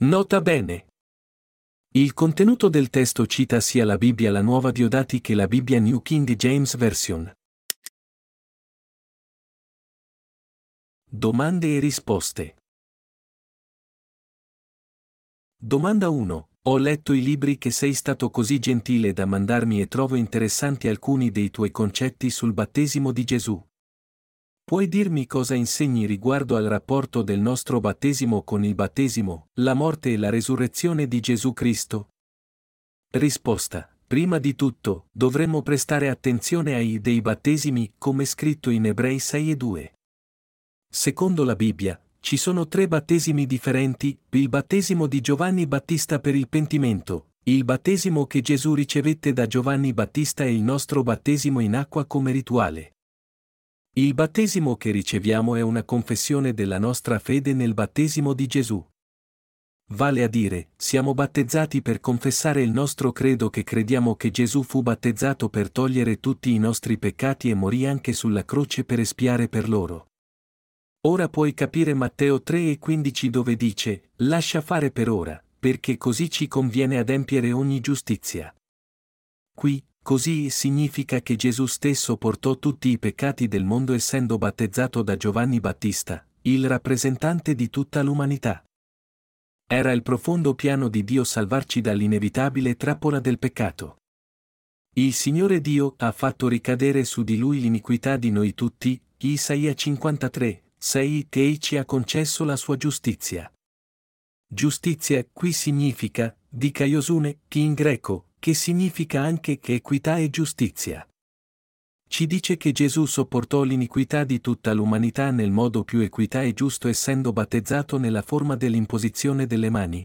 Nota bene. Il contenuto del testo cita sia la Bibbia la Nuova Diodati che la Bibbia New King James Version. Domande e risposte. Domanda 1. Ho letto i libri che sei stato così gentile da mandarmi e trovo interessanti alcuni dei tuoi concetti sul battesimo di Gesù. Puoi dirmi cosa insegni riguardo al rapporto del nostro battesimo con il battesimo, la morte e la resurrezione di Gesù Cristo? Risposta. Prima di tutto, dovremmo prestare attenzione ai dei battesimi, come scritto in Ebrei 6 e 2. Secondo la Bibbia, ci sono tre battesimi differenti, il battesimo di Giovanni Battista per il pentimento, il battesimo che Gesù ricevette da Giovanni Battista e il nostro battesimo in acqua come rituale. Il battesimo che riceviamo è una confessione della nostra fede nel battesimo di Gesù. Vale a dire, siamo battezzati per confessare il nostro credo che crediamo che Gesù fu battezzato per togliere tutti i nostri peccati e morì anche sulla croce per espiare per loro. Ora puoi capire Matteo 3 e 15 dove dice, lascia fare per ora, perché così ci conviene adempiere ogni giustizia. Qui, così significa che Gesù stesso portò tutti i peccati del mondo essendo battezzato da Giovanni Battista, il rappresentante di tutta l'umanità. Era il profondo piano di Dio salvarci dall'inevitabile trappola del peccato. Il Signore Dio ha fatto ricadere su di lui l'iniquità di noi tutti, Isaia 53, 6 che ci ha concesso la sua giustizia. Giustizia qui significa, di Caiosune, chi in greco, che significa anche che equità e giustizia. Ci dice che Gesù sopportò l'iniquità di tutta l'umanità nel modo più equità e giusto essendo battezzato nella forma dell'imposizione delle mani.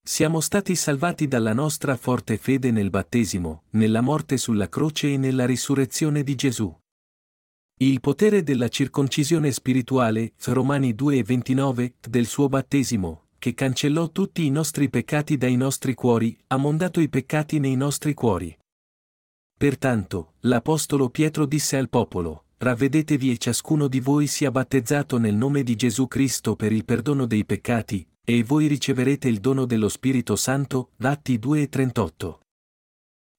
Siamo stati salvati dalla nostra forte fede nel battesimo, nella morte sulla croce e nella risurrezione di Gesù. Il potere della circoncisione spirituale, Romani 2 e 29, del suo battesimo, che cancellò tutti i nostri peccati dai nostri cuori, ha mondato i peccati nei nostri cuori. Pertanto, l'Apostolo Pietro disse al popolo, Ravvedetevi e ciascuno di voi sia battezzato nel nome di Gesù Cristo per il perdono dei peccati, e voi riceverete il dono dello Spirito Santo, Atti 2 e 38.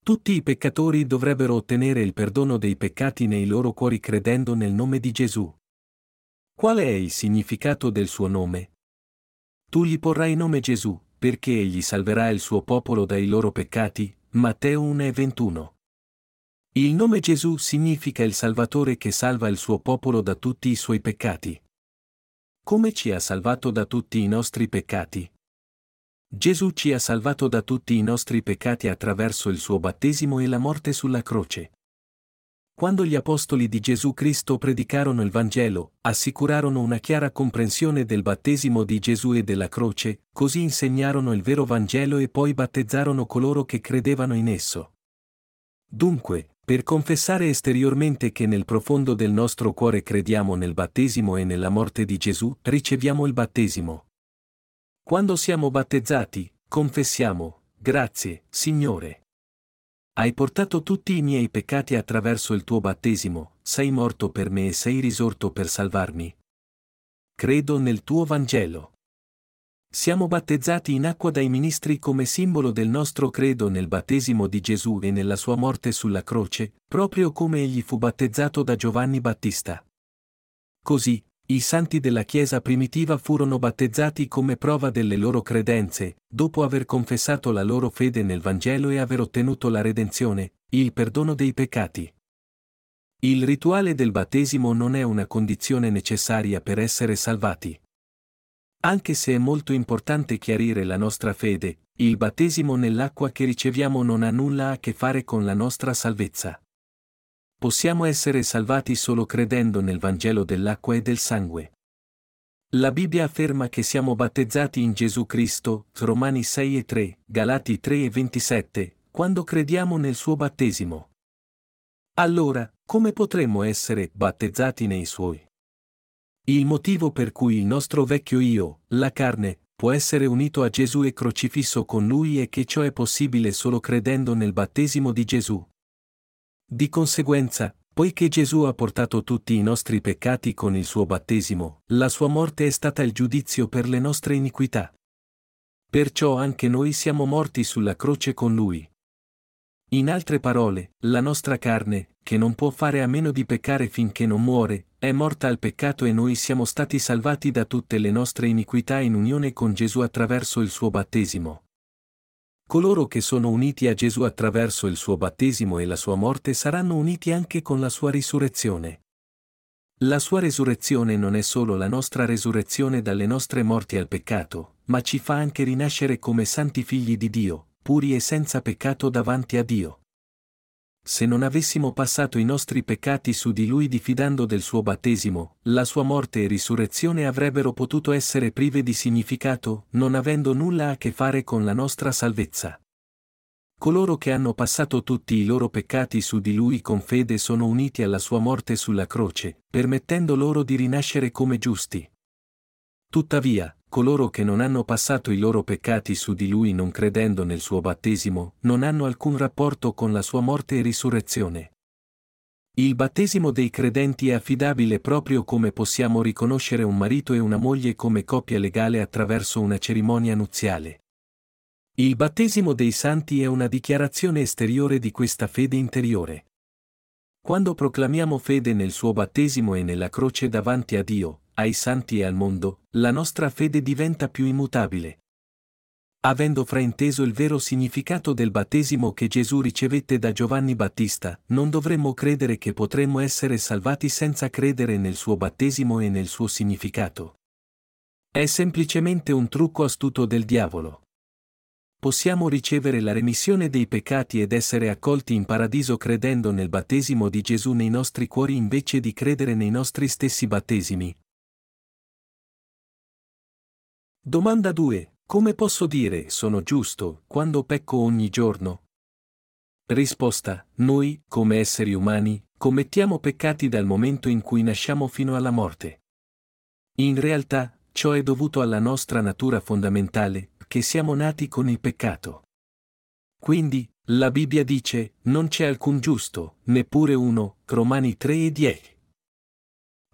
Tutti i peccatori dovrebbero ottenere il perdono dei peccati nei loro cuori credendo nel nome di Gesù. Qual è il significato del suo nome? Tu gli porrai nome Gesù, perché egli salverà il suo popolo dai loro peccati, Matteo 1 e 21. Il nome Gesù significa il Salvatore che salva il suo popolo da tutti i suoi peccati. Come ci ha salvato da tutti i nostri peccati? Gesù ci ha salvato da tutti i nostri peccati attraverso il suo battesimo e la morte sulla croce. Quando gli apostoli di Gesù Cristo predicarono il Vangelo, assicurarono una chiara comprensione del battesimo di Gesù e della croce, così insegnarono il vero Vangelo e poi battezzarono coloro che credevano in esso. Dunque, per confessare esteriormente che nel profondo del nostro cuore crediamo nel battesimo e nella morte di Gesù, riceviamo il battesimo. Quando siamo battezzati, confessiamo, grazie, Signore. Hai portato tutti i miei peccati attraverso il tuo battesimo, sei morto per me e sei risorto per salvarmi. Credo nel tuo Vangelo. Siamo battezzati in acqua dai ministri come simbolo del nostro credo nel battesimo di Gesù e nella sua morte sulla croce, proprio come egli fu battezzato da Giovanni Battista. Così, i santi della Chiesa primitiva furono battezzati come prova delle loro credenze, dopo aver confessato la loro fede nel Vangelo e aver ottenuto la redenzione, il perdono dei peccati. Il rituale del battesimo non è una condizione necessaria per essere salvati. Anche se è molto importante chiarire la nostra fede, il battesimo nell'acqua che riceviamo non ha nulla a che fare con la nostra salvezza. Possiamo essere salvati solo credendo nel Vangelo dell'acqua e del sangue. La Bibbia afferma che siamo battezzati in Gesù Cristo, Romani 6 e 3, Galati 3 e 27, quando crediamo nel suo battesimo. Allora, come potremmo essere battezzati nei suoi? Il motivo per cui il nostro vecchio io, la carne, può essere unito a Gesù e crocifisso con lui è che ciò è possibile solo credendo nel battesimo di Gesù. Di conseguenza, poiché Gesù ha portato tutti i nostri peccati con il suo battesimo, la sua morte è stata il giudizio per le nostre iniquità. Perciò anche noi siamo morti sulla croce con Lui. In altre parole, la nostra carne, che non può fare a meno di peccare finché non muore, è morta al peccato e noi siamo stati salvati da tutte le nostre iniquità in unione con Gesù attraverso il suo battesimo. Coloro che sono uniti a Gesù attraverso il suo battesimo e la sua morte saranno uniti anche con la sua risurrezione. La sua resurrezione non è solo la nostra resurrezione dalle nostre morti al peccato, ma ci fa anche rinascere come santi figli di Dio, puri e senza peccato davanti a Dio. Se non avessimo passato i nostri peccati su di lui diffidando del suo battesimo, la sua morte e risurrezione avrebbero potuto essere prive di significato, non avendo nulla a che fare con la nostra salvezza. Coloro che hanno passato tutti i loro peccati su di lui con fede sono uniti alla sua morte sulla croce, permettendo loro di rinascere come giusti. Tuttavia, coloro che non hanno passato i loro peccati su di lui non credendo nel suo battesimo, non hanno alcun rapporto con la sua morte e risurrezione. Il battesimo dei credenti è affidabile proprio come possiamo riconoscere un marito e una moglie come coppia legale attraverso una cerimonia nuziale. Il battesimo dei santi è una dichiarazione esteriore di questa fede interiore. Quando proclamiamo fede nel suo battesimo e nella croce davanti a Dio, ai santi e al mondo, la nostra fede diventa più immutabile. Avendo frainteso il vero significato del battesimo che Gesù ricevette da Giovanni Battista, non dovremmo credere che potremmo essere salvati senza credere nel suo battesimo e nel suo significato. È semplicemente un trucco astuto del diavolo. Possiamo ricevere la remissione dei peccati ed essere accolti in paradiso credendo nel battesimo di Gesù nei nostri cuori invece di credere nei nostri stessi battesimi, Domanda 2. Come posso dire sono giusto quando pecco ogni giorno? Risposta. Noi, come esseri umani, commettiamo peccati dal momento in cui nasciamo fino alla morte. In realtà, ciò è dovuto alla nostra natura fondamentale, che siamo nati con il peccato. Quindi, la Bibbia dice, non c'è alcun giusto, neppure uno, Romani 3 e 10.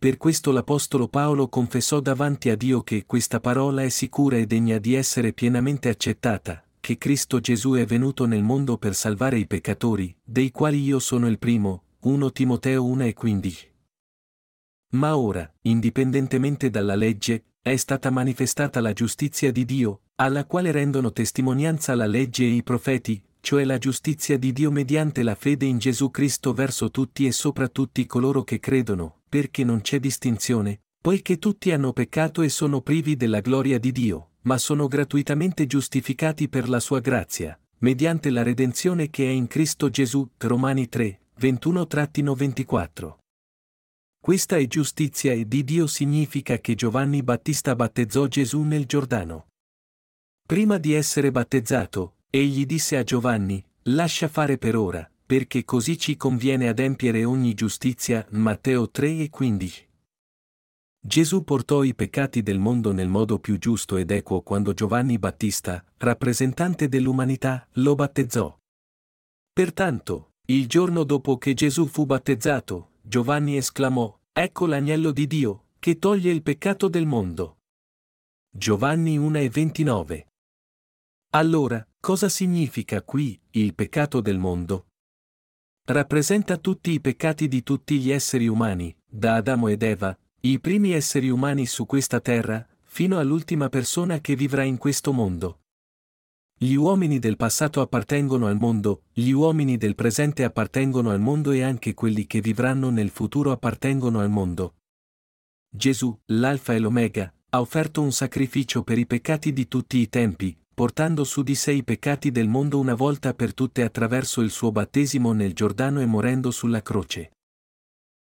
Per questo l'Apostolo Paolo confessò davanti a Dio che questa parola è sicura e degna di essere pienamente accettata, che Cristo Gesù è venuto nel mondo per salvare i peccatori, dei quali io sono il primo, 1 Timoteo 1 e 15. Ma ora, indipendentemente dalla legge, è stata manifestata la giustizia di Dio, alla quale rendono testimonianza la legge e i profeti, cioè la giustizia di Dio mediante la fede in Gesù Cristo verso tutti e sopra tutti coloro che credono, perché non c'è distinzione, poiché tutti hanno peccato e sono privi della gloria di Dio, ma sono gratuitamente giustificati per la sua grazia, mediante la redenzione che è in Cristo Gesù. Romani 3, 21-24. Questa è giustizia e di Dio significa che Giovanni Battista battezzò Gesù nel Giordano. Prima di essere battezzato, egli disse a Giovanni, lascia fare per ora, perché così ci conviene adempiere ogni giustizia. Matteo 3 e 15. Gesù portò i peccati del mondo nel modo più giusto ed equo quando Giovanni Battista, rappresentante dell'umanità, lo battezzò. Pertanto, il giorno dopo che Gesù fu battezzato, Giovanni esclamò, Ecco l'agnello di Dio, che toglie il peccato del mondo. Giovanni 1 e 29. Allora, cosa significa qui, il peccato del mondo? Rappresenta tutti i peccati di tutti gli esseri umani, da Adamo ed Eva, i primi esseri umani su questa terra, fino all'ultima persona che vivrà in questo mondo. Gli uomini del passato appartengono al mondo, gli uomini del presente appartengono al mondo e anche quelli che vivranno nel futuro appartengono al mondo. Gesù, l'Alfa e l'Omega, ha offerto un sacrificio per i peccati di tutti i tempi, portando su di sé i peccati del mondo una volta per tutte attraverso il suo battesimo nel Giordano e morendo sulla croce.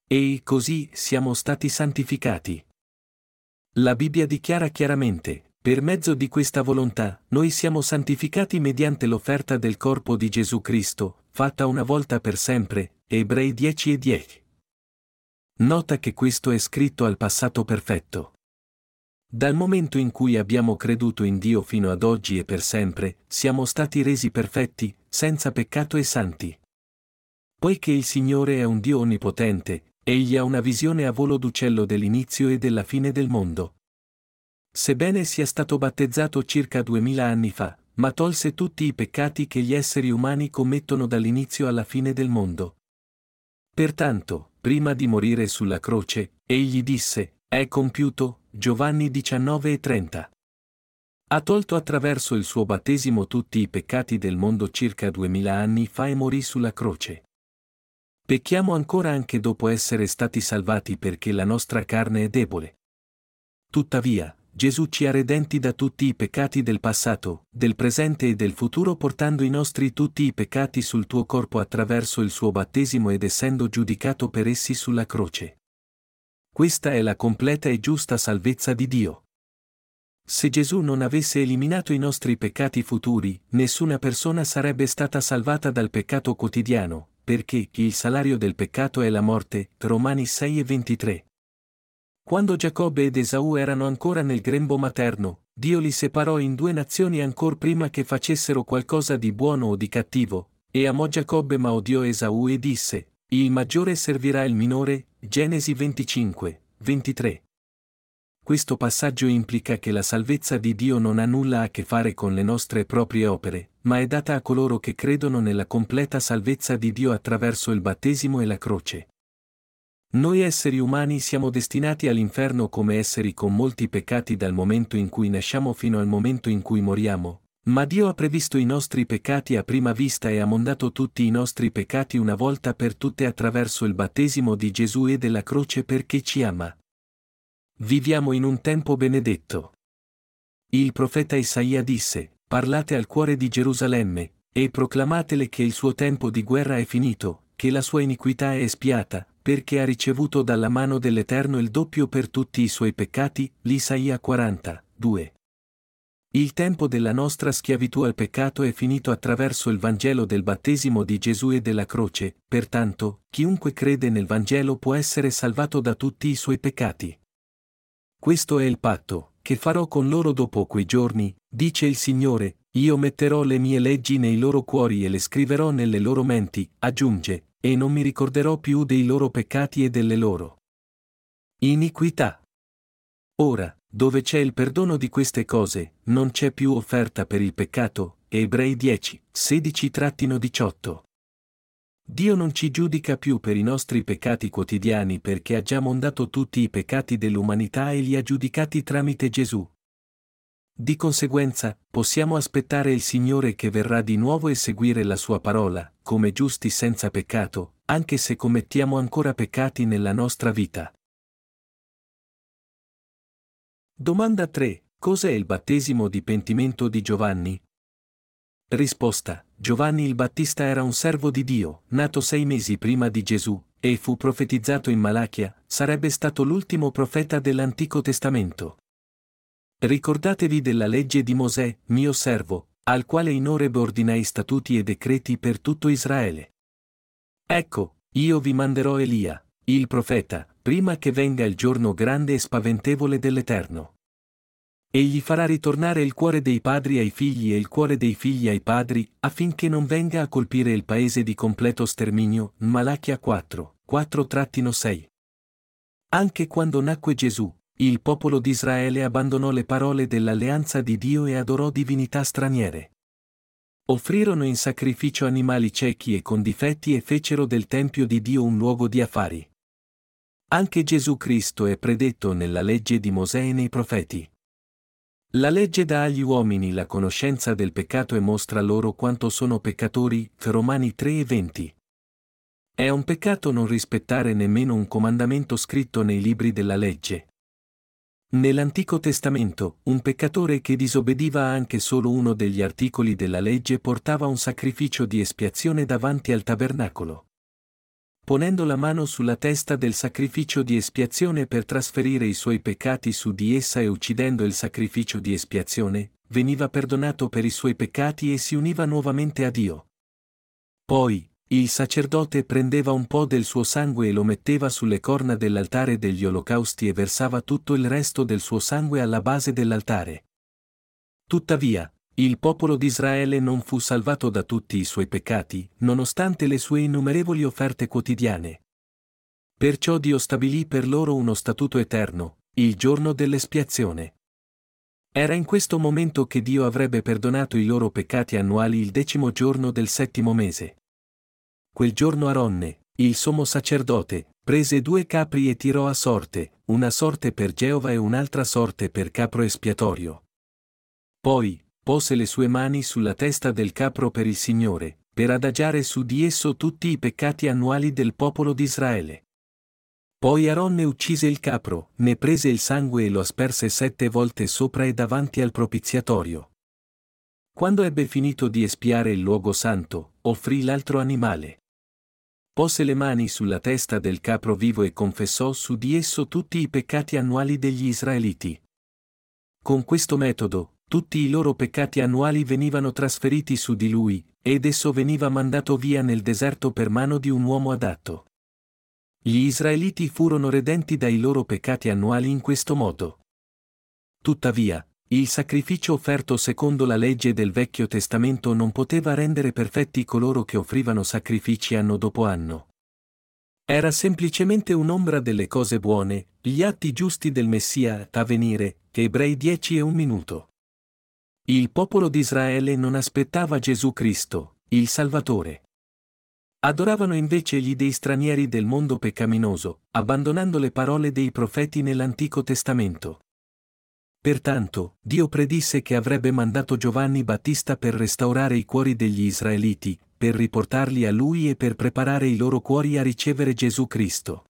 E così siamo stati santificati. La Bibbia dichiara chiaramente, per mezzo di questa volontà, noi siamo santificati mediante l'offerta del corpo di Gesù Cristo, fatta una volta per sempre, Ebrei 10 e 10. Nota che questo è scritto al passato perfetto. Dal momento in cui abbiamo creduto in Dio fino ad oggi e per sempre, siamo stati resi perfetti, senza peccato e santi. Poiché il Signore è un Dio onnipotente, egli ha una visione a volo d'uccello dell'inizio e della fine del mondo. sebbene sia stato battezzato circa duemila anni fa, ma tolse tutti i peccati che gli esseri umani commettono dall'inizio alla fine del mondo. Pertanto, prima di morire sulla croce, egli disse, è compiuto, Giovanni 19 e 30. Ha tolto attraverso il suo battesimo tutti i peccati del mondo circa duemila anni fa e morì sulla croce. Pecchiamo ancora anche dopo essere stati salvati perché la nostra carne è debole. Tuttavia, Gesù ci ha redenti da tutti i peccati del passato, del presente e del futuro portando i nostri tutti i peccati sul tuo corpo attraverso il suo battesimo ed essendo giudicato per essi sulla croce. Questa è la completa e giusta salvezza di Dio. Se Gesù non avesse eliminato i nostri peccati futuri, nessuna persona sarebbe stata salvata dal peccato quotidiano, perché il salario del peccato è la morte, Romani 6 e 23. Quando Giacobbe ed Esaù erano ancora nel grembo materno, Dio li separò in due nazioni ancor prima che facessero qualcosa di buono o di cattivo, e amò Giacobbe ma odiò Esaù e disse, il maggiore servirà il minore, Genesi 25, 23. Questo passaggio implica che la salvezza di Dio non ha nulla a che fare con le nostre proprie opere, ma è data a coloro che credono nella completa salvezza di Dio attraverso il battesimo e la croce. Noi esseri umani siamo destinati all'inferno come esseri con molti peccati dal momento in cui nasciamo fino al momento in cui moriamo, ma Dio ha previsto i nostri peccati a prima vista e ha mondato tutti i nostri peccati una volta per tutte attraverso il battesimo di Gesù e della croce perché ci ama. Viviamo in un tempo benedetto. Il profeta Isaia disse, parlate al cuore di Gerusalemme, e proclamatele che il suo tempo di guerra è finito, che la sua iniquità è espiata, perché ha ricevuto dalla mano dell'Eterno il doppio per tutti i suoi peccati, l'Isaia 40, 2. Il tempo della nostra schiavitù al peccato è finito attraverso il Vangelo del battesimo di Gesù e della croce, pertanto, chiunque crede nel Vangelo può essere salvato da tutti i suoi peccati. Questo è il patto, che farò con loro dopo quei giorni, dice il Signore, io metterò le mie leggi nei loro cuori e le scriverò nelle loro menti, aggiunge, e non mi ricorderò più dei loro peccati e delle loro iniquità. Ora, dove c'è il perdono di queste cose, non c'è più offerta per il peccato, Ebrei 10, 16-18. Dio non ci giudica più per i nostri peccati quotidiani perché ha già mondato tutti i peccati dell'umanità e li ha giudicati tramite Gesù. Di conseguenza, possiamo aspettare il Signore che verrà di nuovo e seguire la sua parola, come giusti senza peccato, anche se commettiamo ancora peccati nella nostra vita. Domanda 3. Cos'è il battesimo di pentimento di Giovanni? Risposta. Giovanni il Battista era un servo di Dio, nato sei mesi prima di Gesù, e fu profetizzato in Malachia, sarebbe stato l'ultimo profeta dell'Antico Testamento. Ricordatevi della legge di Mosè, mio servo, al quale in Oreb ordinai statuti e decreti per tutto Israele. Ecco, io vi manderò Elia, il profeta, prima che venga il giorno grande e spaventevole dell'Eterno. Egli farà ritornare il cuore dei padri ai figli e il cuore dei figli ai padri, affinché non venga a colpire il paese di completo sterminio. Malachia 4, 4-6. Anche quando nacque Gesù, il popolo di Israele abbandonò le parole dell'alleanza di Dio e adorò divinità straniere. Offrirono in sacrificio animali ciechi e con difetti e fecero del Tempio di Dio un luogo di affari. Anche Gesù Cristo è predetto nella legge di Mosè e nei profeti. La legge dà agli uomini la conoscenza del peccato e mostra loro quanto sono peccatori, Romani 3 e 20. È un peccato non rispettare nemmeno un comandamento scritto nei libri della legge. Nell'Antico Testamento, un peccatore che disobbediva anche solo uno degli articoli della legge portava un sacrificio di espiazione davanti al tabernacolo ponendo la mano sulla testa del sacrificio di espiazione per trasferire i suoi peccati su di essa e uccidendo il sacrificio di espiazione, veniva perdonato per i suoi peccati e si univa nuovamente a Dio. Poi, il sacerdote prendeva un po' del suo sangue e lo metteva sulle corna dell'altare degli olocausti e versava tutto il resto del suo sangue alla base dell'altare. Tuttavia, il popolo di Israele non fu salvato da tutti i suoi peccati, nonostante le sue innumerevoli offerte quotidiane. Perciò Dio stabilì per loro uno statuto eterno, il giorno dell'espiazione. Era in questo momento che Dio avrebbe perdonato i loro peccati annuali il decimo giorno del settimo mese. Quel giorno Aronne, il sommo sacerdote, prese due capri e tirò a sorte, una sorte per Geova e un'altra sorte per capro espiatorio. Poi, pose le sue mani sulla testa del capro per il Signore, per adagiare su di esso tutti i peccati annuali del popolo di Israele. Poi Aronne uccise il capro, ne prese il sangue e lo asperse sette volte sopra e davanti al propiziatorio. Quando ebbe finito di espiare il luogo santo, offrì l'altro animale pose le mani sulla testa del capro vivo e confessò su di esso tutti i peccati annuali degli Israeliti. Con questo metodo, tutti i loro peccati annuali venivano trasferiti su di lui, ed esso veniva mandato via nel deserto per mano di un uomo adatto. Gli Israeliti furono redenti dai loro peccati annuali in questo modo. Tuttavia, il sacrificio offerto secondo la legge del Vecchio Testamento non poteva rendere perfetti coloro che offrivano sacrifici anno dopo anno. Era semplicemente un'ombra delle cose buone, gli atti giusti del Messia a venire, che Ebrei 10 e un minuto. Il popolo di Israele non aspettava Gesù Cristo, il Salvatore. Adoravano invece gli dei stranieri del mondo peccaminoso, abbandonando le parole dei profeti nell'Antico Testamento. Pertanto, Dio predisse che avrebbe mandato Giovanni Battista per restaurare i cuori degli Israeliti, per riportarli a Lui e per preparare i loro cuori a ricevere Gesù Cristo.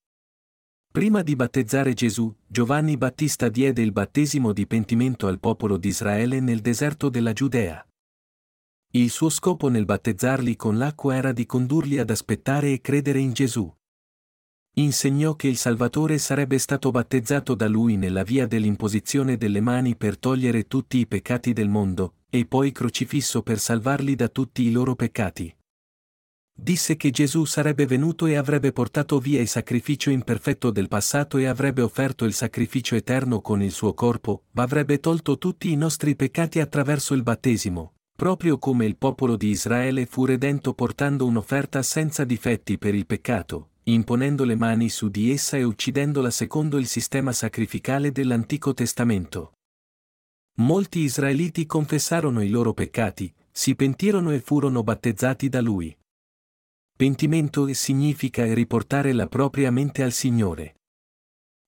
Prima di battezzare Gesù, Giovanni Battista diede il battesimo di pentimento al popolo di Israele nel deserto della Giudea. Il suo scopo nel battezzarli con l'acqua era di condurli ad aspettare e credere in Gesù. Insegnò che il Salvatore sarebbe stato battezzato da lui nella via dell'imposizione delle mani per togliere tutti i peccati del mondo, e poi crocifisso per salvarli da tutti i loro peccati. Disse che Gesù sarebbe venuto e avrebbe portato via il sacrificio imperfetto del passato e avrebbe offerto il sacrificio eterno con il suo corpo, ma avrebbe tolto tutti i nostri peccati attraverso il battesimo, proprio come il popolo di Israele fu redento portando un'offerta senza difetti per il peccato, imponendo le mani su di essa e uccidendola secondo il sistema sacrificale dell'Antico Testamento. Molti israeliti confessarono i loro peccati, si pentirono e furono battezzati da lui. Pentimento significa riportare la propria mente al Signore.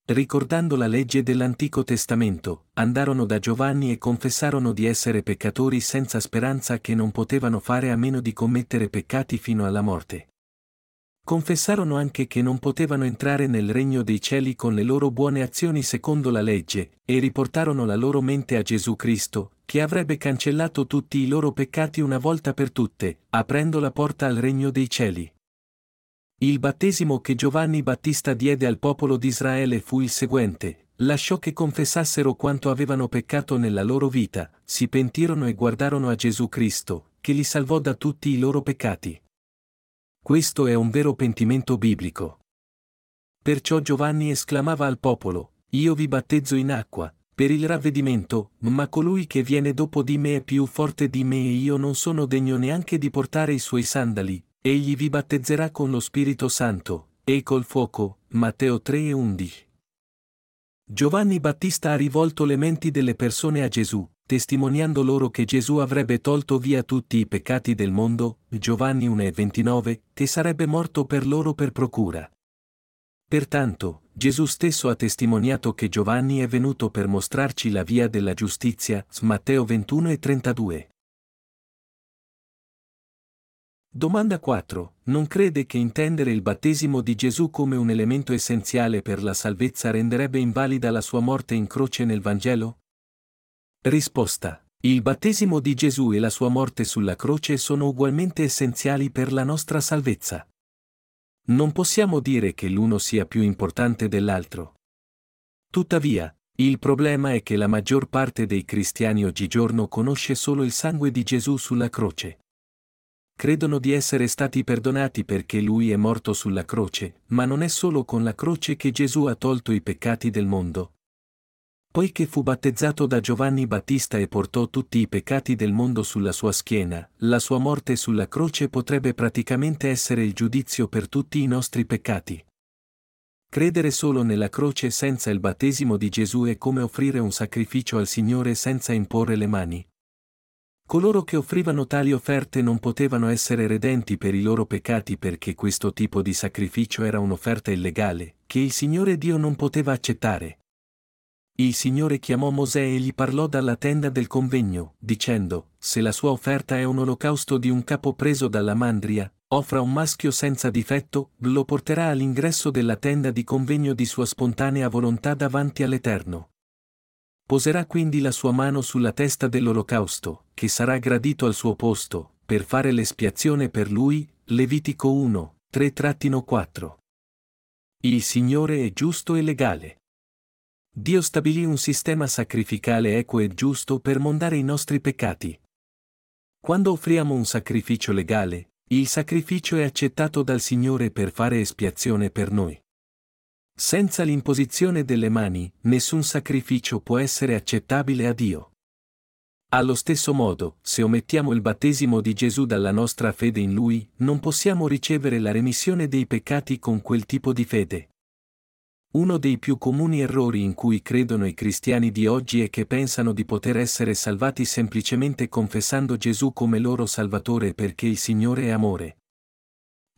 Ricordando la legge dell'Antico Testamento, andarono da Giovanni e confessarono di essere peccatori senza speranza che non potevano fare a meno di commettere peccati fino alla morte. Confessarono anche che non potevano entrare nel regno dei cieli con le loro buone azioni secondo la legge, e riportarono la loro mente a Gesù Cristo, che avrebbe cancellato tutti i loro peccati una volta per tutte, aprendo la porta al regno dei cieli. Il battesimo che Giovanni Battista diede al popolo di Israele fu il seguente, lasciò che confessassero quanto avevano peccato nella loro vita, si pentirono e guardarono a Gesù Cristo, che li salvò da tutti i loro peccati. Questo è un vero pentimento biblico. Perciò Giovanni esclamava al popolo, Io vi battezzo in acqua, per il ravvedimento, ma colui che viene dopo di me è più forte di me e io non sono degno neanche di portare i suoi sandali, egli vi battezzerà con lo Spirito Santo, e col fuoco, Matteo 3 e 11. Giovanni Battista ha rivolto le menti delle persone a Gesù, testimoniando loro che Gesù avrebbe tolto via tutti i peccati del mondo, Giovanni 1,29, che sarebbe morto per loro per procura. Pertanto, Gesù stesso ha testimoniato che Giovanni è venuto per mostrarci la via della giustizia, Matteo 21,32. Domanda 4. Non crede che intendere il battesimo di Gesù come un elemento essenziale per la salvezza renderebbe invalida la sua morte in croce nel Vangelo? Risposta. Il battesimo di Gesù e la sua morte sulla croce sono ugualmente essenziali per la nostra salvezza. Non possiamo dire che l'uno sia più importante dell'altro. Tuttavia, il problema è che la maggior parte dei cristiani oggigiorno conosce solo il sangue di Gesù sulla croce. Credono di essere stati perdonati perché Lui è morto sulla croce, ma non è solo con la croce che Gesù ha tolto i peccati del mondo, Poiché fu battezzato da Giovanni Battista e portò tutti i peccati del mondo sulla sua schiena, la sua morte sulla croce potrebbe praticamente essere il giudizio per tutti i nostri peccati. Credere solo nella croce senza il battesimo di Gesù è come offrire un sacrificio al Signore senza imporre le mani. Coloro che offrivano tali offerte non potevano essere redenti per i loro peccati perché questo tipo di sacrificio era un'offerta illegale, che il Signore Dio non poteva accettare. Il Signore chiamò Mosè e gli parlò dalla tenda del convegno, dicendo, se la sua offerta è un olocausto di un capo preso dalla mandria, offra un maschio senza difetto, lo porterà all'ingresso della tenda di convegno di sua spontanea volontà davanti all'Eterno. Poserà quindi la sua mano sulla testa dell'olocausto, che sarà gradito al suo posto, per fare l'espiazione per lui, Levitico 1, 3-4. Il Signore è giusto e legale. Dio stabilì un sistema sacrificale equo e giusto per mondare i nostri peccati. Quando offriamo un sacrificio legale, il sacrificio è accettato dal Signore per fare espiazione per noi. Senza l'imposizione delle mani, nessun sacrificio può essere accettabile a Dio. Allo stesso modo, se omettiamo il battesimo di Gesù dalla nostra fede in Lui, non possiamo ricevere la remissione dei peccati con quel tipo di fede. Uno dei più comuni errori in cui credono i cristiani di oggi è che pensano di poter essere salvati semplicemente confessando Gesù come loro Salvatore perché il Signore è amore.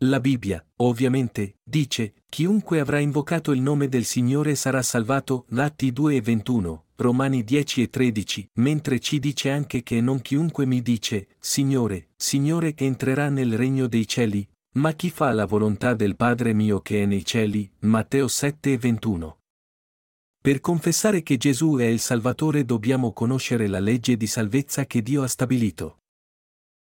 La Bibbia, ovviamente, dice, chiunque avrà invocato il nome del Signore sarà salvato, Latti 2 e 21, Romani 10 e 13, mentre ci dice anche che non chiunque mi dice, Signore, Signore entrerà nel regno dei cieli, ma chi fa la volontà del Padre mio che è nei cieli, Matteo 7 e 21. Per confessare che Gesù è il Salvatore dobbiamo conoscere la legge di salvezza che Dio ha stabilito.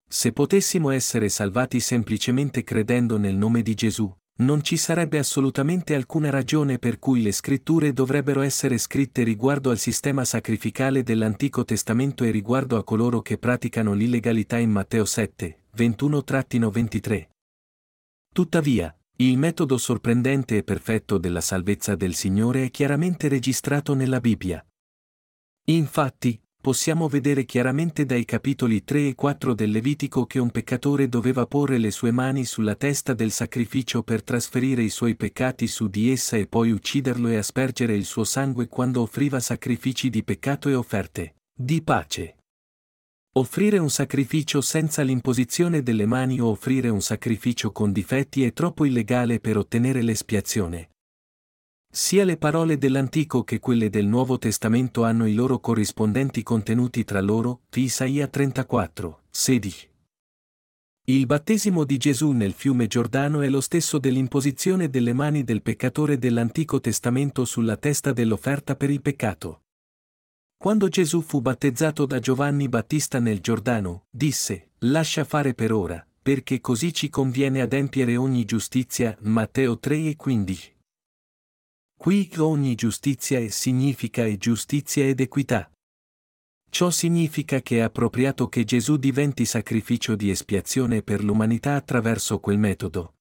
Se potessimo essere salvati semplicemente credendo nel nome di Gesù, non ci sarebbe assolutamente alcuna ragione per cui le scritture dovrebbero essere scritte riguardo al sistema sacrificale dell'Antico Testamento e riguardo a coloro che praticano l'illegalità in Matteo 7, 21-23. Tuttavia, il metodo sorprendente e perfetto della salvezza del Signore è chiaramente registrato nella Bibbia. Infatti, possiamo vedere chiaramente dai capitoli 3 e 4 del Levitico che un peccatore doveva porre le sue mani sulla testa del sacrificio per trasferire i suoi peccati su di essa e poi ucciderlo e aspergere il suo sangue quando offriva sacrifici di peccato e offerte di pace. Offrire un sacrificio senza l'imposizione delle mani o offrire un sacrificio con difetti è troppo illegale per ottenere l'espiazione. Sia le parole dell'Antico che quelle del Nuovo Testamento hanno i loro corrispondenti contenuti tra loro, Isaia 34, 16. Il battesimo di Gesù nel fiume Giordano è lo stesso dell'imposizione delle mani del peccatore dell'Antico Testamento sulla testa dell'offerta per il peccato. Quando Gesù fu battezzato da Giovanni Battista nel Giordano, disse, Lascia fare per ora, perché così ci conviene adempiere ogni giustizia, Matteo 3 e 15. Qui ogni giustizia è significa e giustizia ed equità. Ciò significa che è appropriato che Gesù diventi sacrificio di espiazione per l'umanità attraverso quel metodo.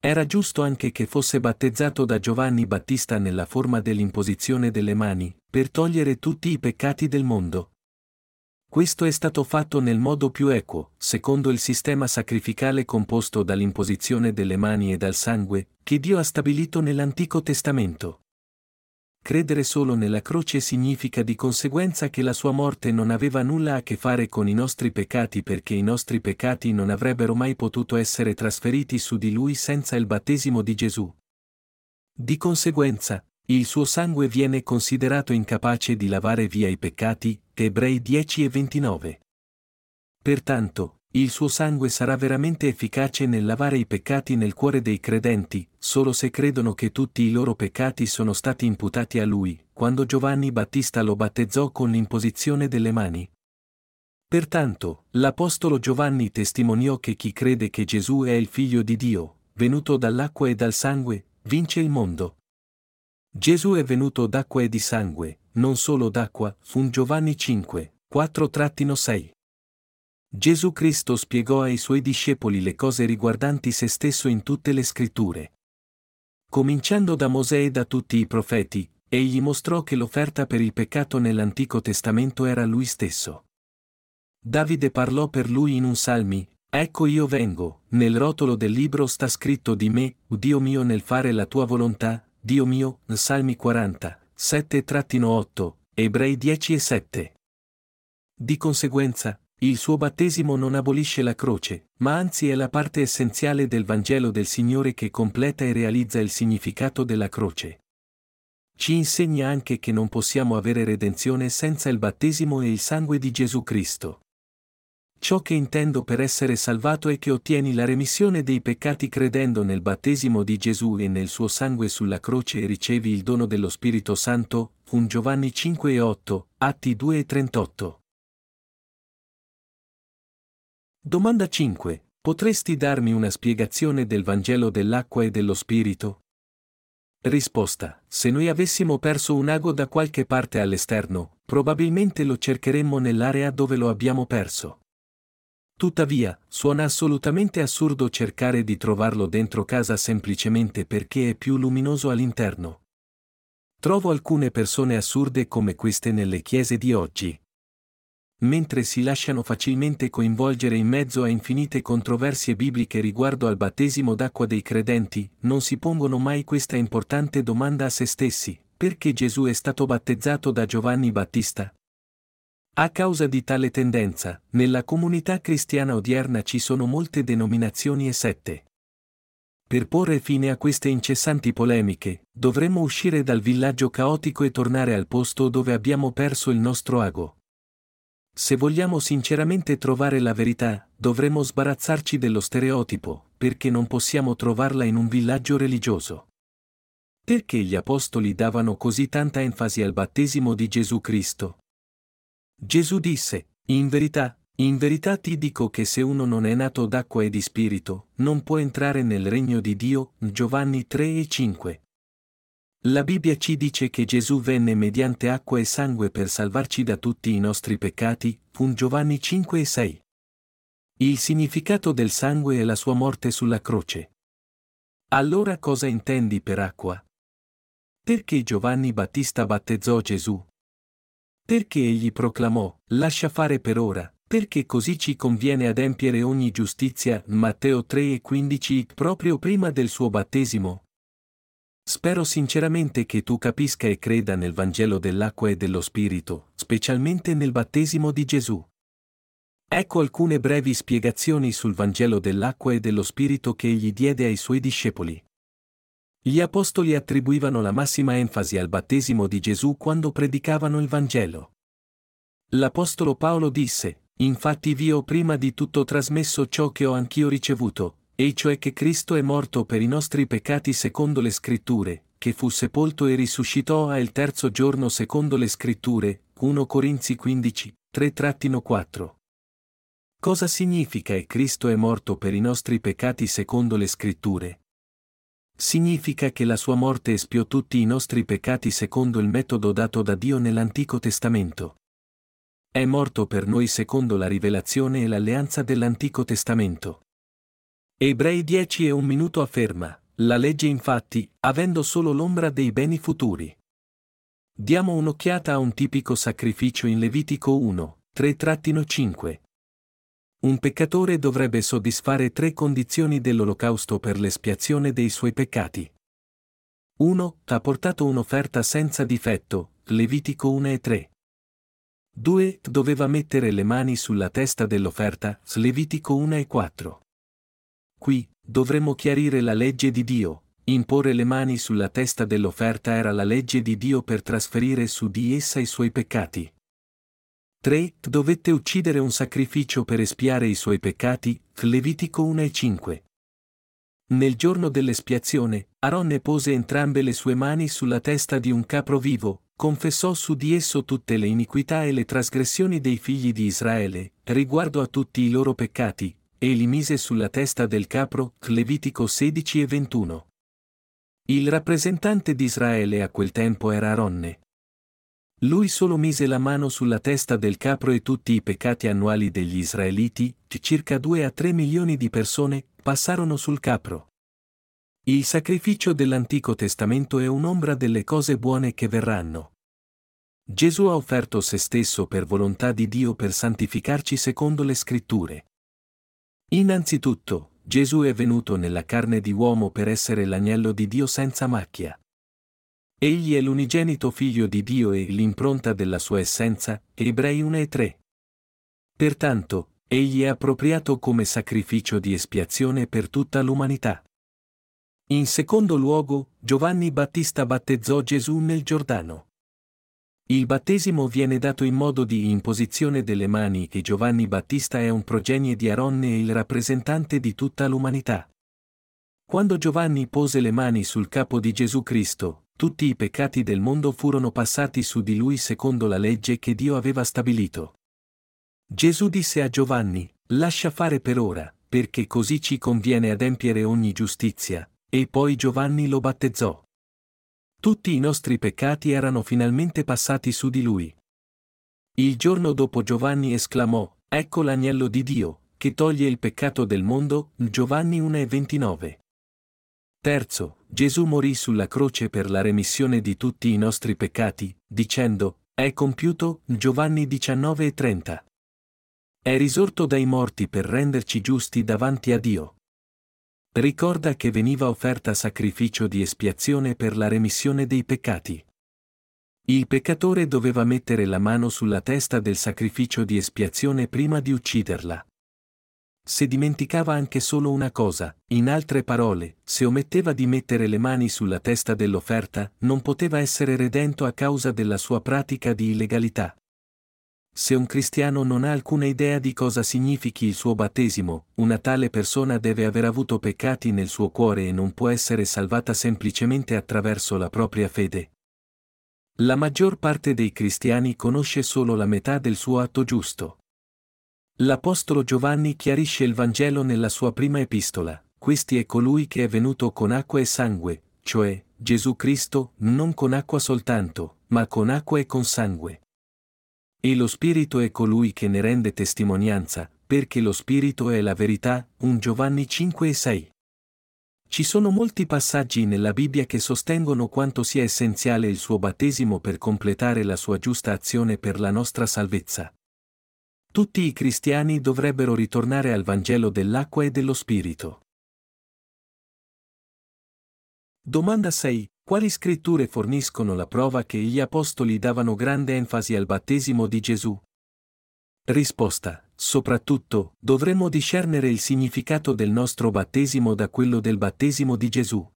Era giusto anche che fosse battezzato da Giovanni Battista nella forma dell'imposizione delle mani, per togliere tutti i peccati del mondo. Questo è stato fatto nel modo più equo, secondo il sistema sacrificale composto dall'imposizione delle mani e dal sangue, che Dio ha stabilito nell'Antico Testamento. Credere solo nella croce significa di conseguenza che la sua morte non aveva nulla a che fare con i nostri peccati perché i nostri peccati non avrebbero mai potuto essere trasferiti su di lui senza il battesimo di Gesù. Di conseguenza, il suo sangue viene considerato incapace di lavare via i peccati, Ebrei 10 e 29. Pertanto, il suo sangue sarà veramente efficace nel lavare i peccati nel cuore dei credenti, solo se credono che tutti i loro peccati sono stati imputati a lui, quando Giovanni Battista lo battezzò con l'imposizione delle mani. Pertanto, l'Apostolo Giovanni testimoniò che chi crede che Gesù è il Figlio di Dio, venuto dall'acqua e dal sangue, vince il mondo. Gesù è venuto d'acqua e di sangue, non solo d'acqua, fu Giovanni 5, 4-6. Gesù Cristo spiegò ai suoi discepoli le cose riguardanti se stesso in tutte le scritture. Cominciando da Mosè e da tutti i profeti, egli mostrò che l'offerta per il peccato nell'Antico Testamento era lui stesso. Davide parlò per lui in un salmi, Ecco io vengo, nel rotolo del libro sta scritto di me, Dio mio nel fare la tua volontà, Dio mio, Salmi 40, 7-8, Ebrei 10 e 7. Di conseguenza, il suo battesimo non abolisce la croce, ma anzi è la parte essenziale del Vangelo del Signore che completa e realizza il significato della croce. Ci insegna anche che non possiamo avere redenzione senza il battesimo e il sangue di Gesù Cristo. Ciò che intendo per essere salvato è che ottieni la remissione dei peccati credendo nel battesimo di Gesù e nel suo sangue sulla croce e ricevi il dono dello Spirito Santo, 1 Giovanni 5 e 8, Atti 2 e 38. Domanda 5. Potresti darmi una spiegazione del Vangelo dell'acqua e dello Spirito? Risposta. Se noi avessimo perso un ago da qualche parte all'esterno, probabilmente lo cercheremmo nell'area dove lo abbiamo perso. Tuttavia, suona assolutamente assurdo cercare di trovarlo dentro casa semplicemente perché è più luminoso all'interno. Trovo alcune persone assurde come queste nelle chiese di oggi. Mentre si lasciano facilmente coinvolgere in mezzo a infinite controversie bibliche riguardo al battesimo d'acqua dei credenti, non si pongono mai questa importante domanda a se stessi, perché Gesù è stato battezzato da Giovanni Battista, a causa di tale tendenza, nella comunità cristiana odierna ci sono molte denominazioni e sette. Per porre fine a queste incessanti polemiche, dovremmo uscire dal villaggio caotico e tornare al posto dove abbiamo perso il nostro ago. Se vogliamo sinceramente trovare la verità, dovremo sbarazzarci dello stereotipo, perché non possiamo trovarla in un villaggio religioso. Perché gli apostoli davano così tanta enfasi al battesimo di Gesù Cristo? Gesù disse, In verità, in verità ti dico che se uno non è nato d'acqua e di spirito, non può entrare nel regno di Dio. Giovanni 3 e 5. La Bibbia ci dice che Gesù venne mediante acqua e sangue per salvarci da tutti i nostri peccati. Giovanni 5 e 6. Il significato del sangue è la sua morte sulla croce. Allora cosa intendi per acqua? Perché Giovanni Battista battezzò Gesù? Perché egli proclamò, lascia fare per ora, perché così ci conviene adempiere ogni giustizia, Matteo 3 e 15, proprio prima del suo battesimo. Spero sinceramente che tu capisca e creda nel Vangelo dell'acqua e dello Spirito, specialmente nel battesimo di Gesù. Ecco alcune brevi spiegazioni sul Vangelo dell'acqua e dello Spirito che egli diede ai suoi discepoli. Gli apostoli attribuivano la massima enfasi al battesimo di Gesù quando predicavano il Vangelo. L'apostolo Paolo disse, Infatti vi ho prima di tutto trasmesso ciò che ho anch'io ricevuto, e cioè che Cristo è morto per i nostri peccati secondo le scritture, che fu sepolto e risuscitò a il terzo giorno secondo le scritture, 1 Corinzi 15, 3-4. Cosa significa e Cristo è morto per i nostri peccati secondo le scritture? Significa che la sua morte espiò tutti i nostri peccati secondo il metodo dato da Dio nell'Antico Testamento. È morto per noi secondo la rivelazione e l'alleanza dell'Antico Testamento. Ebrei 10 e un minuto afferma, la legge infatti, avendo solo l'ombra dei beni futuri. Diamo un'occhiata a un tipico sacrificio in Levitico 1, 3-5. Un peccatore dovrebbe soddisfare tre condizioni dell'olocausto per l'espiazione dei suoi peccati. 1. Ha portato un'offerta senza difetto, Levitico 1 e 3. 2. Doveva mettere le mani sulla testa dell'offerta, Levitico 1 e 4. Qui, dovremmo chiarire la legge di Dio, imporre le mani sulla testa dell'offerta era la legge di Dio per trasferire su di essa i suoi peccati. 3. Dovette uccidere un sacrificio per espiare i suoi peccati, Levitico 1 e 5. Nel giorno dell'espiazione, Aronne pose entrambe le sue mani sulla testa di un capro vivo, confessò su di esso tutte le iniquità e le trasgressioni dei figli di Israele, riguardo a tutti i loro peccati, e li mise sulla testa del capro, Levitico 16 e 21. Il rappresentante di Israele a quel tempo era Aronne. Lui solo mise la mano sulla testa del capro e tutti i peccati annuali degli israeliti, circa 2 a 3 milioni di persone, passarono sul capro. Il sacrificio dell'Antico Testamento è un'ombra delle cose buone che verranno. Gesù ha offerto se stesso per volontà di Dio per santificarci secondo le scritture. Innanzitutto, Gesù è venuto nella carne di uomo per essere l'agnello di Dio senza macchia. Egli è l'unigenito figlio di Dio e l'impronta della sua essenza, Ebrei 1 e 3. Pertanto, egli è appropriato come sacrificio di espiazione per tutta l'umanità. In secondo luogo, Giovanni Battista battezzò Gesù nel Giordano. Il battesimo viene dato in modo di imposizione delle mani e Giovanni Battista è un progenie di Aronne e il rappresentante di tutta l'umanità. Quando Giovanni pose le mani sul capo di Gesù Cristo, tutti i peccati del mondo furono passati su di lui secondo la legge che Dio aveva stabilito. Gesù disse a Giovanni, lascia fare per ora, perché così ci conviene adempiere ogni giustizia, e poi Giovanni lo battezzò. Tutti i nostri peccati erano finalmente passati su di lui. Il giorno dopo Giovanni esclamò, Ecco l'agnello di Dio, che toglie il peccato del mondo, Giovanni 1,29. Terzo, Gesù morì sulla croce per la remissione di tutti i nostri peccati, dicendo, È compiuto, Giovanni 19,30. È risorto dai morti per renderci giusti davanti a Dio. Ricorda che veniva offerta sacrificio di espiazione per la remissione dei peccati. Il peccatore doveva mettere la mano sulla testa del sacrificio di espiazione prima di ucciderla. Se dimenticava anche solo una cosa, in altre parole, se ometteva di mettere le mani sulla testa dell'offerta, non poteva essere redento a causa della sua pratica di illegalità. Se un cristiano non ha alcuna idea di cosa significhi il suo battesimo, una tale persona deve aver avuto peccati nel suo cuore e non può essere salvata semplicemente attraverso la propria fede. La maggior parte dei cristiani conosce solo la metà del suo atto giusto. L'Apostolo Giovanni chiarisce il Vangelo nella sua prima epistola, questi è colui che è venuto con acqua e sangue, cioè, Gesù Cristo, non con acqua soltanto, ma con acqua e con sangue. E lo Spirito è colui che ne rende testimonianza, perché lo Spirito è la verità, 1 Giovanni 5 e 6. Ci sono molti passaggi nella Bibbia che sostengono quanto sia essenziale il suo battesimo per completare la sua giusta azione per la nostra salvezza. Tutti i cristiani dovrebbero ritornare al Vangelo dell'acqua e dello Spirito. Domanda 6. Quali scritture forniscono la prova che gli apostoli davano grande enfasi al battesimo di Gesù? Risposta. Soprattutto, dovremmo discernere il significato del nostro battesimo da quello del battesimo di Gesù.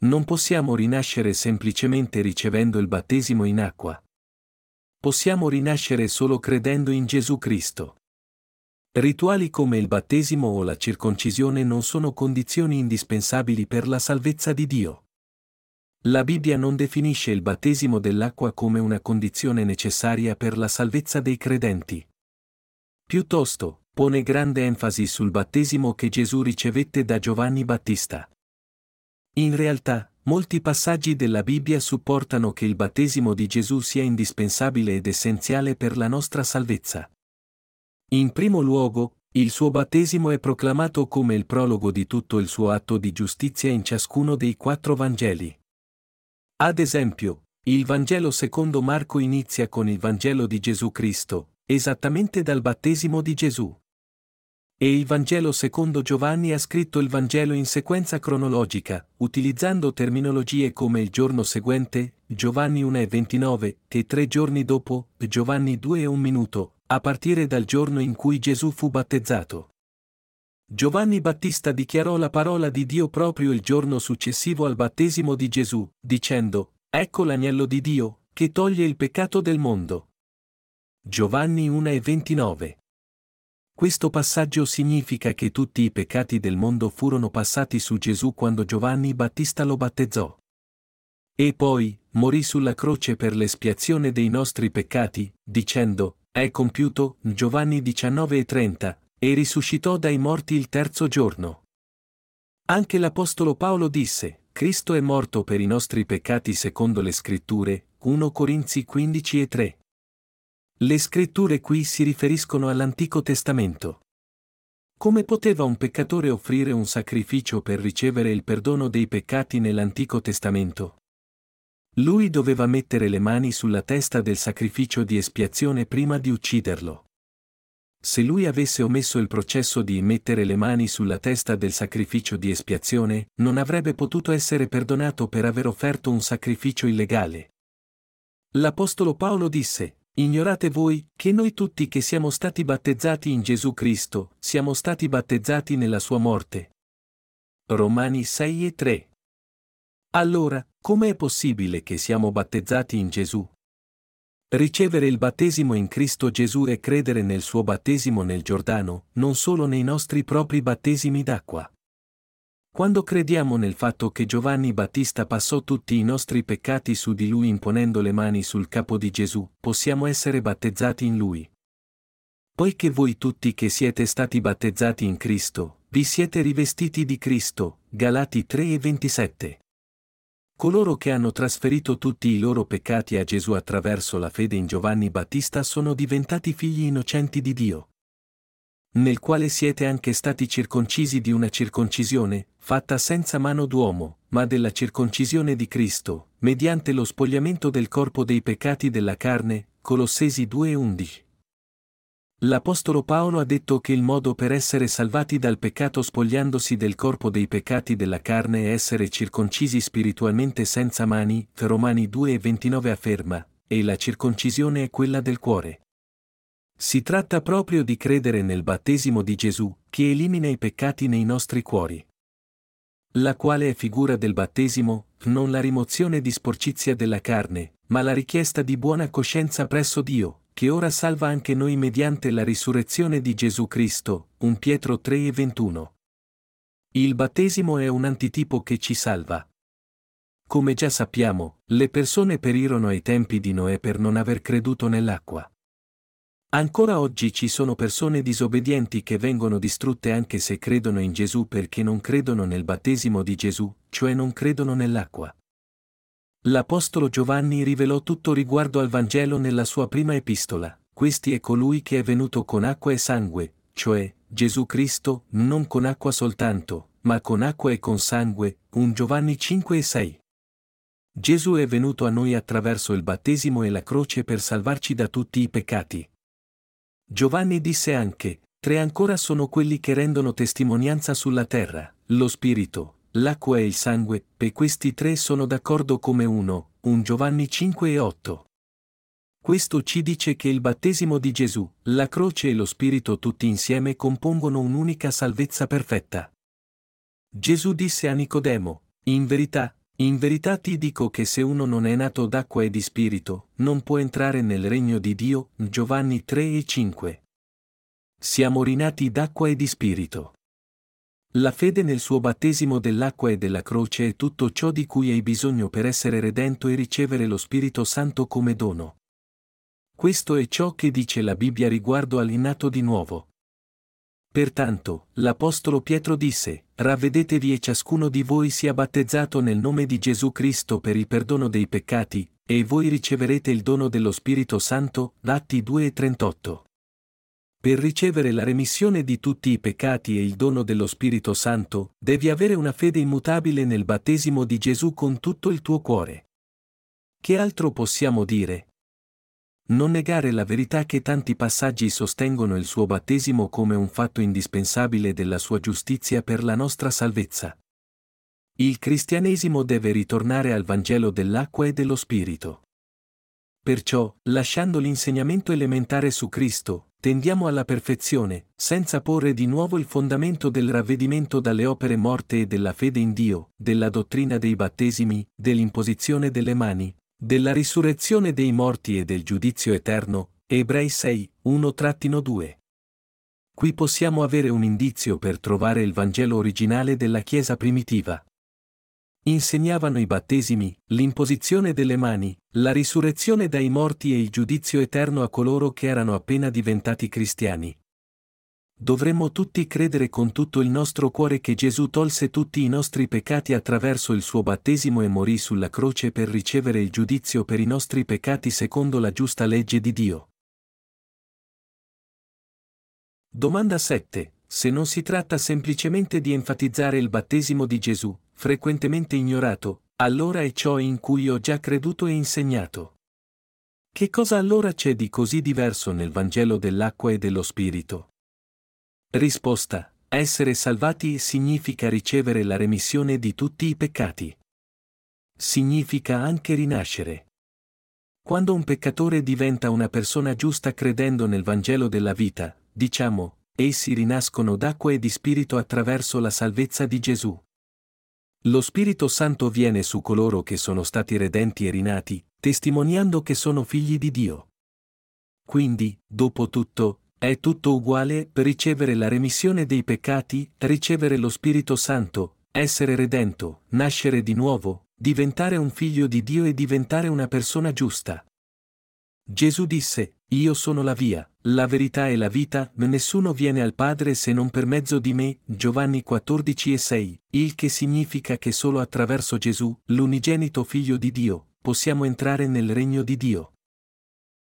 Non possiamo rinascere semplicemente ricevendo il battesimo in acqua. Possiamo rinascere solo credendo in Gesù Cristo. Rituali come il battesimo o la circoncisione non sono condizioni indispensabili per la salvezza di Dio. La Bibbia non definisce il battesimo dell'acqua come una condizione necessaria per la salvezza dei credenti. Piuttosto, pone grande enfasi sul battesimo che Gesù ricevette da Giovanni Battista. In realtà, molti passaggi della Bibbia supportano che il battesimo di Gesù sia indispensabile ed essenziale per la nostra salvezza. In primo luogo, il suo battesimo è proclamato come il prologo di tutto il suo atto di giustizia in ciascuno dei quattro Vangeli. Ad esempio, il Vangelo secondo Marco inizia con il Vangelo di Gesù Cristo, esattamente dal battesimo di Gesù. E il Vangelo secondo Giovanni ha scritto il Vangelo in sequenza cronologica, utilizzando terminologie come il giorno seguente, Giovanni 1 e 29, e tre giorni dopo, Giovanni 2 e un minuto, a partire dal giorno in cui Gesù fu battezzato. Giovanni Battista dichiarò la parola di Dio proprio il giorno successivo al battesimo di Gesù, dicendo, Ecco l'agnello di Dio, che toglie il peccato del mondo. Giovanni 1 e 29. Questo passaggio significa che tutti i peccati del mondo furono passati su Gesù quando Giovanni Battista lo battezzò. E poi, morì sulla croce per l'espiazione dei nostri peccati, dicendo, è compiuto, Giovanni 19 e 30, e risuscitò dai morti il terzo giorno. Anche l'Apostolo Paolo disse, Cristo è morto per i nostri peccati secondo le scritture, 1 Corinzi 15 e 3. Le scritture qui si riferiscono all'Antico Testamento. Come poteva un peccatore offrire un sacrificio per ricevere il perdono dei peccati nell'Antico Testamento? Lui doveva mettere le mani sulla testa del sacrificio di espiazione prima di ucciderlo. Se lui avesse omesso il processo di mettere le mani sulla testa del sacrificio di espiazione, non avrebbe potuto essere perdonato per aver offerto un sacrificio illegale. L'Apostolo Paolo disse, Ignorate voi, che noi tutti che siamo stati battezzati in Gesù Cristo, siamo stati battezzati nella sua morte. Romani 6 e 3. Allora, come è possibile che siamo battezzati in Gesù? Ricevere il battesimo in Cristo Gesù e credere nel suo battesimo nel Giordano, non solo nei nostri propri battesimi d'acqua. Quando crediamo nel fatto che Giovanni Battista passò tutti i nostri peccati su di lui imponendo le mani sul capo di Gesù, possiamo essere battezzati in lui. Poiché voi tutti che siete stati battezzati in Cristo, vi siete rivestiti di Cristo, Galati 3 e 27. Coloro che hanno trasferito tutti i loro peccati a Gesù attraverso la fede in Giovanni Battista sono diventati figli innocenti di Dio. Nel quale siete anche stati circoncisi di una circoncisione, fatta senza mano d'uomo, ma della circoncisione di Cristo, mediante lo spogliamento del corpo dei peccati della carne, Colossesi 2:11. L'Apostolo Paolo ha detto che il modo per essere salvati dal peccato spogliandosi del corpo dei peccati della carne è essere circoncisi spiritualmente senza mani, Romani 2 e 29 afferma, e la circoncisione è quella del cuore. Si tratta proprio di credere nel battesimo di Gesù, che elimina i peccati nei nostri cuori. La quale è figura del battesimo, non la rimozione di sporcizia della carne, ma la richiesta di buona coscienza presso Dio, che ora salva anche noi mediante la risurrezione di Gesù Cristo, 1 Pietro 3 e 21. Il battesimo è un antitipo che ci salva. Come già sappiamo, le persone perirono ai tempi di Noè per non aver creduto nell'acqua. Ancora oggi ci sono persone disobbedienti che vengono distrutte anche se credono in Gesù perché non credono nel battesimo di Gesù, cioè non credono nell'acqua. L'Apostolo Giovanni rivelò tutto riguardo al Vangelo nella sua prima epistola. Questi è colui che è venuto con acqua e sangue, cioè Gesù Cristo, non con acqua soltanto, ma con acqua e con sangue, 1 Giovanni 5 e 6. Gesù è venuto a noi attraverso il battesimo e la croce per salvarci da tutti i peccati. Giovanni disse anche, tre ancora sono quelli che rendono testimonianza sulla terra, lo Spirito, l'acqua e il sangue, e questi tre sono d'accordo come uno, 1 Giovanni 5 e 8. Questo ci dice che il battesimo di Gesù, la croce e lo Spirito tutti insieme compongono un'unica salvezza perfetta. Gesù disse a Nicodemo, in verità, in verità ti dico che se uno non è nato d'acqua e di Spirito, non può entrare nel regno di Dio, Giovanni 3 e 5. Siamo rinati d'acqua e di Spirito. La fede nel suo battesimo dell'acqua e della croce è tutto ciò di cui hai bisogno per essere redento e ricevere lo Spirito Santo come dono. Questo è ciò che dice la Bibbia riguardo all'innato di nuovo. Pertanto, l'Apostolo Pietro disse, Ravvedetevi e ciascuno di voi sia battezzato nel nome di Gesù Cristo per il perdono dei peccati, e voi riceverete il dono dello Spirito Santo, Atti 2 e 38. Per ricevere la remissione di tutti i peccati e il dono dello Spirito Santo, devi avere una fede immutabile nel battesimo di Gesù con tutto il tuo cuore. Che altro possiamo dire? Non negare la verità che tanti passaggi sostengono il suo battesimo come un fatto indispensabile della sua giustizia per la nostra salvezza. Il cristianesimo deve ritornare al Vangelo dell'acqua e dello Spirito. Perciò, lasciando l'insegnamento elementare su Cristo, tendiamo alla perfezione, senza porre di nuovo il fondamento del ravvedimento dalle opere morte e della fede in Dio, della dottrina dei battesimi, dell'imposizione delle mani, della risurrezione dei morti e del giudizio eterno. Ebrei 6, 1-2. Qui possiamo avere un indizio per trovare il Vangelo originale della Chiesa primitiva. Insegnavano i battesimi, l'imposizione delle mani, la risurrezione dai morti e il giudizio eterno a coloro che erano appena diventati cristiani. Dovremmo tutti credere con tutto il nostro cuore che Gesù tolse tutti i nostri peccati attraverso il suo battesimo e morì sulla croce per ricevere il giudizio per i nostri peccati secondo la giusta legge di Dio. Domanda 7. Se non si tratta semplicemente di enfatizzare il battesimo di Gesù, frequentemente ignorato, allora è ciò in cui ho già creduto e insegnato. Che cosa allora c'è di così diverso nel Vangelo dell'acqua e dello Spirito? Risposta. Essere salvati significa ricevere la remissione di tutti i peccati. Significa anche rinascere. Quando un peccatore diventa una persona giusta credendo nel Vangelo della vita, diciamo, essi rinascono d'acqua e di spirito attraverso la salvezza di Gesù. Lo Spirito Santo viene su coloro che sono stati redenti e rinati, testimoniando che sono figli di Dio. Quindi, dopo tutto, è tutto uguale per ricevere la remissione dei peccati, ricevere lo Spirito Santo, essere redento, nascere di nuovo, diventare un figlio di Dio e diventare una persona giusta. Gesù disse, Io sono la via, la verità e la vita, nessuno viene al Padre se non per mezzo di me, Giovanni 14 e 6, il che significa che solo attraverso Gesù, l'unigenito figlio di Dio, possiamo entrare nel regno di Dio.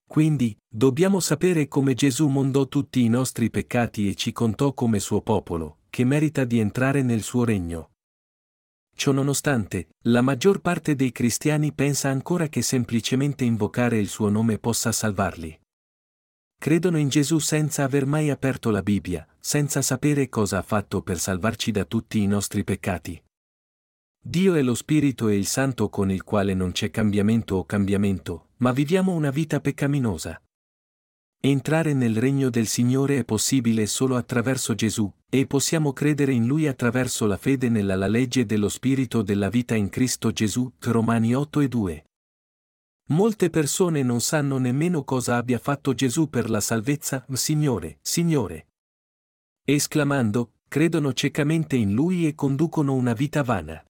Quindi, dobbiamo sapere come Gesù mondò tutti i nostri peccati e ci contò come suo popolo, che merita di entrare nel suo regno. Ciononostante, la maggior parte dei cristiani pensa ancora che semplicemente invocare il suo nome possa salvarli. Credono in Gesù senza aver mai aperto la Bibbia, senza sapere cosa ha fatto per salvarci da tutti i nostri peccati. Dio è lo Spirito e il Santo con il quale non c'è cambiamento o cambiamento, ma viviamo una vita peccaminosa. Entrare nel regno del Signore è possibile solo attraverso Gesù, e possiamo credere in Lui attraverso la fede nella la legge dello Spirito della vita in Cristo Gesù, Romani 8 e 2. Molte persone non sanno nemmeno cosa abbia fatto Gesù per la salvezza, Signore, Signore. Esclamando, credono ciecamente in Lui e conducono una vita vana.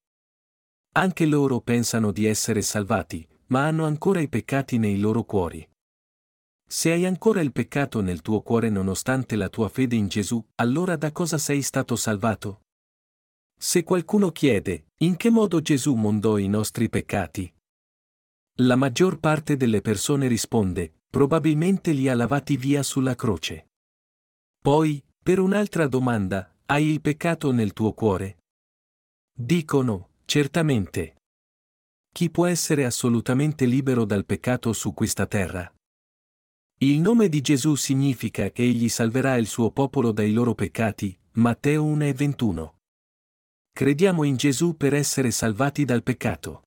Anche loro pensano di essere salvati, ma hanno ancora i peccati nei loro cuori. Se hai ancora il peccato nel tuo cuore nonostante la tua fede in Gesù, allora da cosa sei stato salvato? Se qualcuno chiede, in che modo Gesù mondò i nostri peccati? La maggior parte delle persone risponde, probabilmente li ha lavati via sulla croce. Poi, per un'altra domanda, hai il peccato nel tuo cuore? Dicono, certamente. Chi può essere assolutamente libero dal peccato su questa terra? Il nome di Gesù significa che egli salverà il suo popolo dai loro peccati, Matteo 1 e 21. Crediamo in Gesù per essere salvati dal peccato.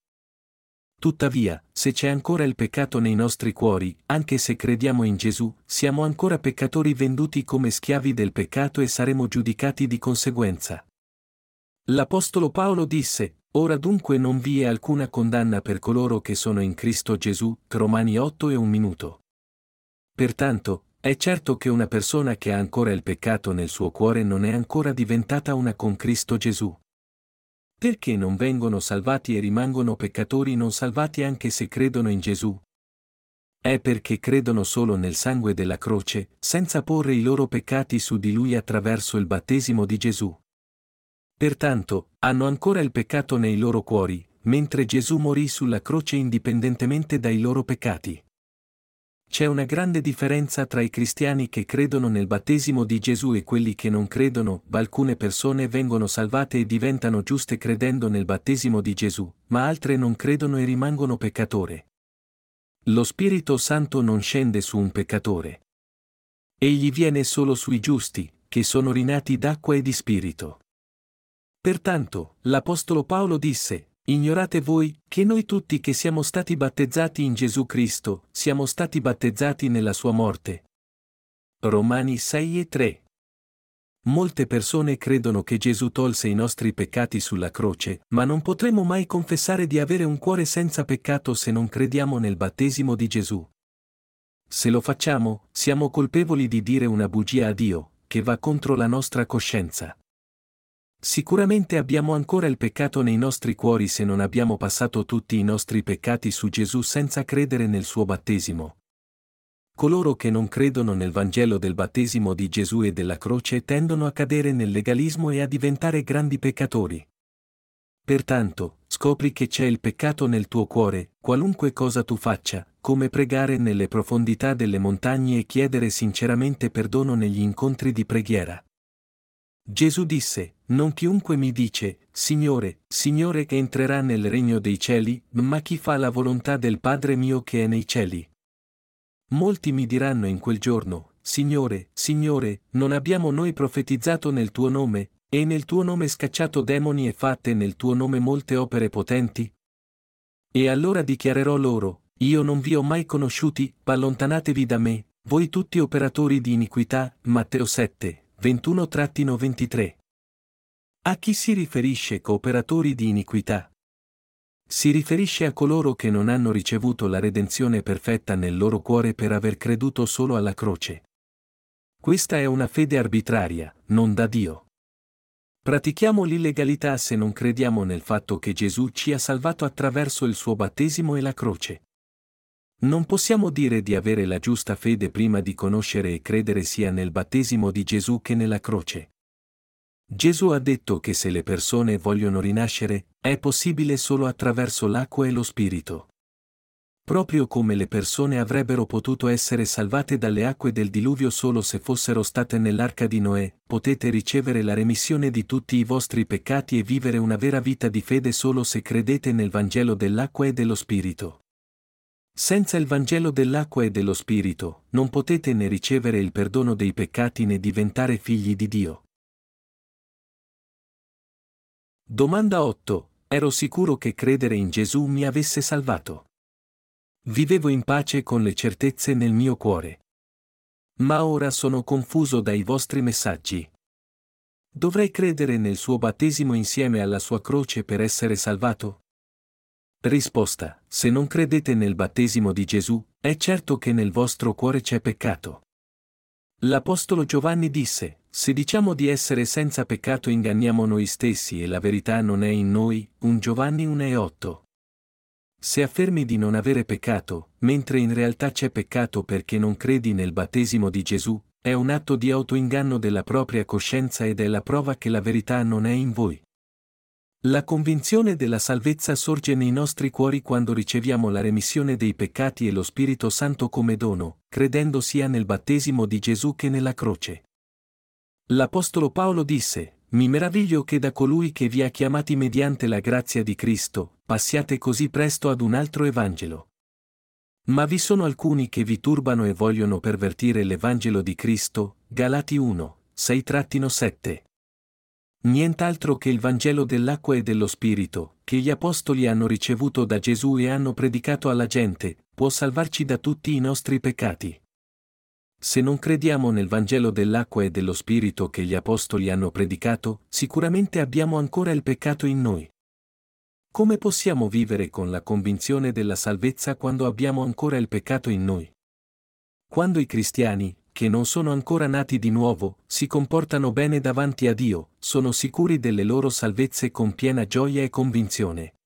Tuttavia, se c'è ancora il peccato nei nostri cuori, anche se crediamo in Gesù, siamo ancora peccatori venduti come schiavi del peccato e saremo giudicati di conseguenza. L'Apostolo Paolo disse, Ora dunque non vi è alcuna condanna per coloro che sono in Cristo Gesù, Romani 8 e un minuto. Pertanto, è certo che una persona che ha ancora il peccato nel suo cuore non è ancora diventata una con Cristo Gesù. Perché non vengono salvati e rimangono peccatori non salvati anche se credono in Gesù? È perché credono solo nel sangue della croce, senza porre i loro peccati su di lui attraverso il battesimo di Gesù. Pertanto, hanno ancora il peccato nei loro cuori, mentre Gesù morì sulla croce indipendentemente dai loro peccati. C'è una grande differenza tra i cristiani che credono nel battesimo di Gesù e quelli che non credono, alcune persone vengono salvate e diventano giuste credendo nel battesimo di Gesù, ma altre non credono e rimangono peccatore. Lo Spirito Santo non scende su un peccatore. Egli viene solo sui giusti, che sono rinati d'acqua e di spirito. Pertanto, l'Apostolo Paolo disse, Ignorate voi, che noi tutti che siamo stati battezzati in Gesù Cristo, siamo stati battezzati nella sua morte. Romani 6 e 3. Molte persone credono che Gesù tolse i nostri peccati sulla croce, ma non potremo mai confessare di avere un cuore senza peccato se non crediamo nel battesimo di Gesù. Se lo facciamo, siamo colpevoli di dire una bugia a Dio, che va contro la nostra coscienza. Sicuramente abbiamo ancora il peccato nei nostri cuori se non abbiamo passato tutti i nostri peccati su Gesù senza credere nel suo battesimo. Coloro che non credono nel Vangelo del battesimo di Gesù e della croce tendono a cadere nel legalismo e a diventare grandi peccatori. Pertanto, scopri che c'è il peccato nel tuo cuore, qualunque cosa tu faccia, come pregare nelle profondità delle montagne e chiedere sinceramente perdono negli incontri di preghiera. Gesù disse, Non chiunque mi dice, Signore, Signore che entrerà nel regno dei cieli, ma chi fa la volontà del Padre mio che è nei cieli. Molti mi diranno in quel giorno, Signore, Signore, non abbiamo noi profetizzato nel tuo nome, e nel tuo nome scacciato demoni e fatte nel tuo nome molte opere potenti? E allora dichiarerò loro, io non vi ho mai conosciuti, allontanatevi da me, voi tutti operatori di iniquità, Matteo 7, 21-23. A chi si riferisce cooperatori di iniquità? Si riferisce a coloro che non hanno ricevuto la redenzione perfetta nel loro cuore per aver creduto solo alla croce. Questa è una fede arbitraria, non da Dio. Pratichiamo l'illegalità se non crediamo nel fatto che Gesù ci ha salvato attraverso il suo battesimo e la croce. Non possiamo dire di avere la giusta fede prima di conoscere e credere sia nel battesimo di Gesù che nella croce. Gesù ha detto che se le persone vogliono rinascere, è possibile solo attraverso l'acqua e lo Spirito. Proprio come le persone avrebbero potuto essere salvate dalle acque del diluvio solo se fossero state nell'arca di Noè, potete ricevere la remissione di tutti i vostri peccati e vivere una vera vita di fede solo se credete nel Vangelo dell'acqua e dello Spirito. Senza il Vangelo dell'acqua e dello Spirito, non potete né ricevere il perdono dei peccati né diventare figli di Dio. Domanda 8. Ero sicuro che credere in Gesù mi avesse salvato. Vivevo in pace con le certezze nel mio cuore. Ma ora sono confuso dai vostri messaggi. Dovrei credere nel suo battesimo insieme alla sua croce per essere salvato? Risposta. Se non credete nel battesimo di Gesù, è certo che nel vostro cuore c'è peccato. L'Apostolo Giovanni disse, se diciamo di essere senza peccato inganniamo noi stessi e la verità non è in noi, un Giovanni 1 e 8. Se affermi di non avere peccato, mentre in realtà c'è peccato perché non credi nel battesimo di Gesù, è un atto di autoinganno della propria coscienza ed è la prova che la verità non è in voi. La convinzione della salvezza sorge nei nostri cuori quando riceviamo la remissione dei peccati e lo Spirito Santo come dono, credendo sia nel battesimo di Gesù che nella croce. L'Apostolo Paolo disse, Mi meraviglio che da colui che vi ha chiamati mediante la grazia di Cristo, passiate così presto ad un altro Evangelo. Ma vi sono alcuni che vi turbano e vogliono pervertire l'Evangelo di Cristo, Galati 1, 6-7. Nient'altro che il Vangelo dell'acqua e dello Spirito, che gli Apostoli hanno ricevuto da Gesù e hanno predicato alla gente, può salvarci da tutti i nostri peccati. Se non crediamo nel Vangelo dell'acqua e dello Spirito che gli Apostoli hanno predicato, sicuramente abbiamo ancora il peccato in noi. Come possiamo vivere con la convinzione della salvezza quando abbiamo ancora il peccato in noi? Quando i cristiani, che non sono ancora nati di nuovo, si comportano bene davanti a Dio, sono sicuri delle loro salvezze con piena gioia e convinzione.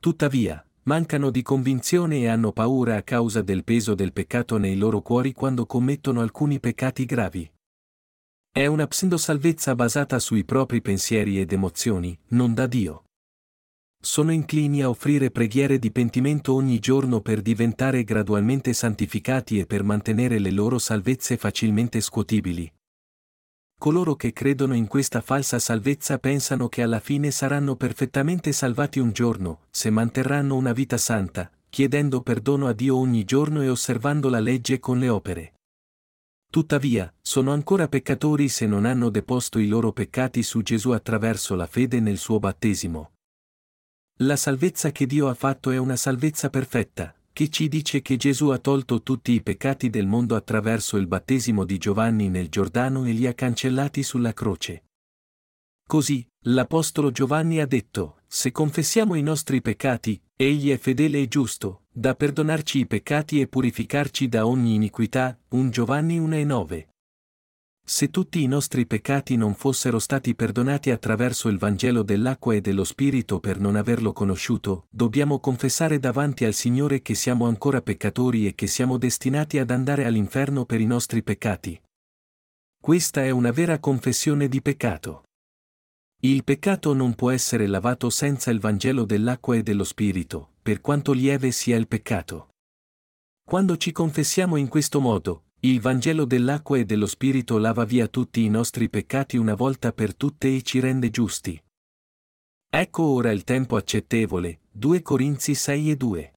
Tuttavia, mancano di convinzione e hanno paura a causa del peso del peccato nei loro cuori quando commettono alcuni peccati gravi. È una pseudo-salvezza basata sui propri pensieri ed emozioni, non da Dio. Sono inclini a offrire preghiere di pentimento ogni giorno per diventare gradualmente santificati e per mantenere le loro salvezze facilmente scuotibili, Coloro che credono in questa falsa salvezza pensano che alla fine saranno perfettamente salvati un giorno, se manterranno una vita santa, chiedendo perdono a Dio ogni giorno e osservando la legge con le opere. Tuttavia, sono ancora peccatori se non hanno deposto i loro peccati su Gesù attraverso la fede nel suo battesimo. La salvezza che Dio ha fatto è una salvezza perfetta, che ci dice che Gesù ha tolto tutti i peccati del mondo attraverso il battesimo di Giovanni nel Giordano e li ha cancellati sulla croce. Così, l'Apostolo Giovanni ha detto, se confessiamo i nostri peccati, egli è fedele e giusto, da perdonarci i peccati e purificarci da ogni iniquità, 1 Giovanni 1 e 9. Se tutti i nostri peccati non fossero stati perdonati attraverso il Vangelo dell'acqua e dello Spirito per non averlo conosciuto, dobbiamo confessare davanti al Signore che siamo ancora peccatori e che siamo destinati ad andare all'inferno per i nostri peccati. Questa è una vera confessione di peccato. Il peccato non può essere lavato senza il Vangelo dell'acqua e dello Spirito, per quanto lieve sia il peccato. Quando ci confessiamo in questo modo, il Vangelo dell'acqua e dello Spirito lava via tutti i nostri peccati una volta per tutte e ci rende giusti. Ecco ora il tempo accettevole, 2 Corinzi 6 e 2.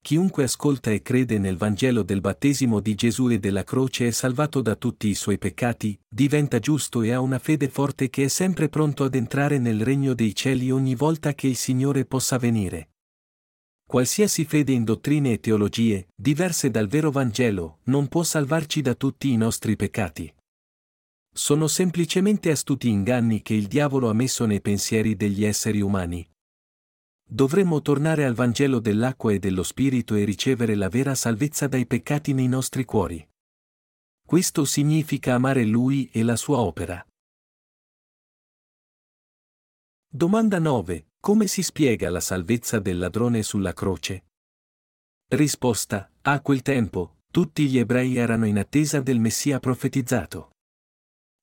chiunque ascolta e crede nel Vangelo del battesimo di Gesù e della croce è salvato da tutti i suoi peccati, diventa giusto e ha una fede forte che è sempre pronto ad entrare nel regno dei cieli ogni volta che il Signore possa venire. Qualsiasi fede in dottrine e teologie, diverse dal vero Vangelo, non può salvarci da tutti i nostri peccati. Sono semplicemente astuti inganni che il diavolo ha messo nei pensieri degli esseri umani, Dovremmo tornare al Vangelo dell'acqua e dello Spirito e ricevere la vera salvezza dai peccati nei nostri cuori. Questo significa amare Lui e la sua opera. Domanda 9. Come si spiega la salvezza del ladrone sulla croce? Risposta. A quel tempo, tutti gli ebrei erano in attesa del Messia profetizzato.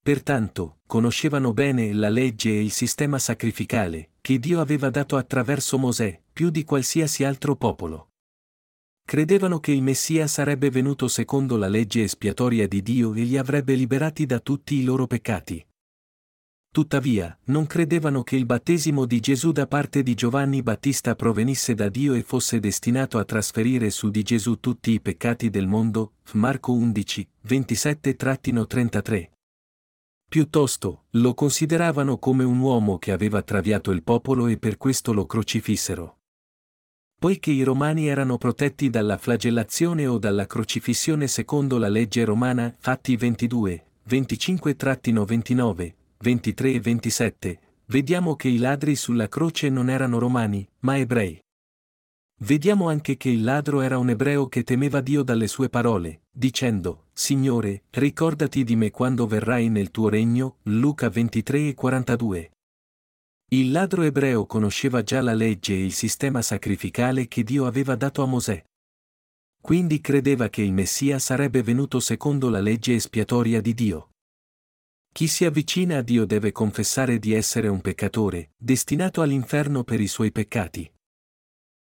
Pertanto, conoscevano bene la legge e il sistema sacrificale, che Dio aveva dato attraverso Mosè, più di qualsiasi altro popolo. Credevano che il Messia sarebbe venuto secondo la legge espiatoria di Dio e li avrebbe liberati da tutti i loro peccati. Tuttavia, non credevano che il battesimo di Gesù da parte di Giovanni Battista provenisse da Dio e fosse destinato a trasferire su di Gesù tutti i peccati del mondo, Marco 11, 27-33. Piuttosto, lo consideravano come un uomo che aveva traviato il popolo e per questo lo crocifissero. Poiché i romani erano protetti dalla flagellazione o dalla crocifissione secondo la legge romana, Fatti 22, 25-29, 23 e 27, vediamo che i ladri sulla croce non erano romani, ma ebrei. Vediamo anche che il ladro era un ebreo che temeva Dio dalle sue parole, dicendo, Signore, ricordati di me quando verrai nel tuo regno, Luca 23 e 42. Il ladro ebreo conosceva già la legge e il sistema sacrificale che Dio aveva dato a Mosè. Quindi credeva che il Messia sarebbe venuto secondo la legge espiatoria di Dio. Chi si avvicina a Dio deve confessare di essere un peccatore, destinato all'inferno per i suoi peccati.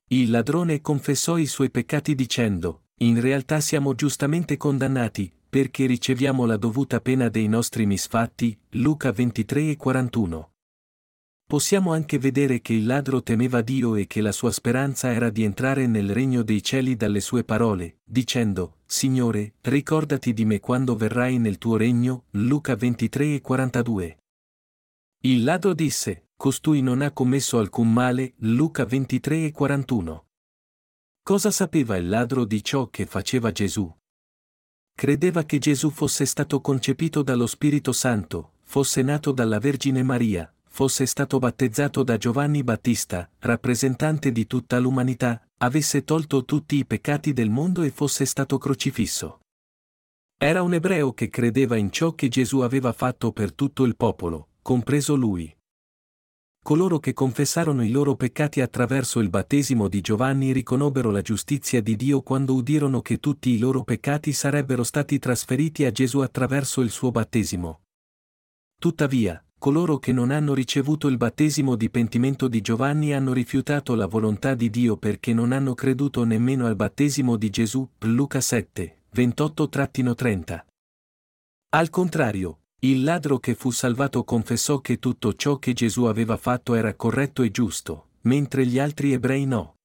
Il ladrone confessò i suoi peccati dicendo, in realtà siamo giustamente condannati, perché riceviamo la dovuta pena dei nostri misfatti, Luca 23 e 41. Possiamo anche vedere che il ladro temeva Dio e che la sua speranza era di entrare nel regno dei cieli dalle sue parole, dicendo, Signore, ricordati di me quando verrai nel tuo regno, Luca 23 e 42. Il ladro disse, costui non ha commesso alcun male, Luca 23 e 41. Cosa sapeva il ladro di ciò che faceva Gesù? Credeva che Gesù fosse stato concepito dallo Spirito Santo, fosse nato dalla Vergine Maria, fosse stato battezzato da Giovanni Battista, rappresentante di tutta l'umanità, avesse tolto tutti i peccati del mondo e fosse stato crocifisso. Era un ebreo che credeva in ciò che Gesù aveva fatto per tutto il popolo, compreso lui. Coloro che confessarono i loro peccati attraverso il battesimo di Giovanni riconobbero la giustizia di Dio quando udirono che tutti i loro peccati sarebbero stati trasferiti a Gesù attraverso il suo battesimo. Tuttavia, coloro che non hanno ricevuto il battesimo di pentimento di Giovanni hanno rifiutato la volontà di Dio perché non hanno creduto nemmeno al battesimo di Gesù, Luca 7, 28-30. Al contrario, il ladro che fu salvato confessò che tutto ciò che Gesù aveva fatto era corretto e giusto, mentre gli altri ebrei no.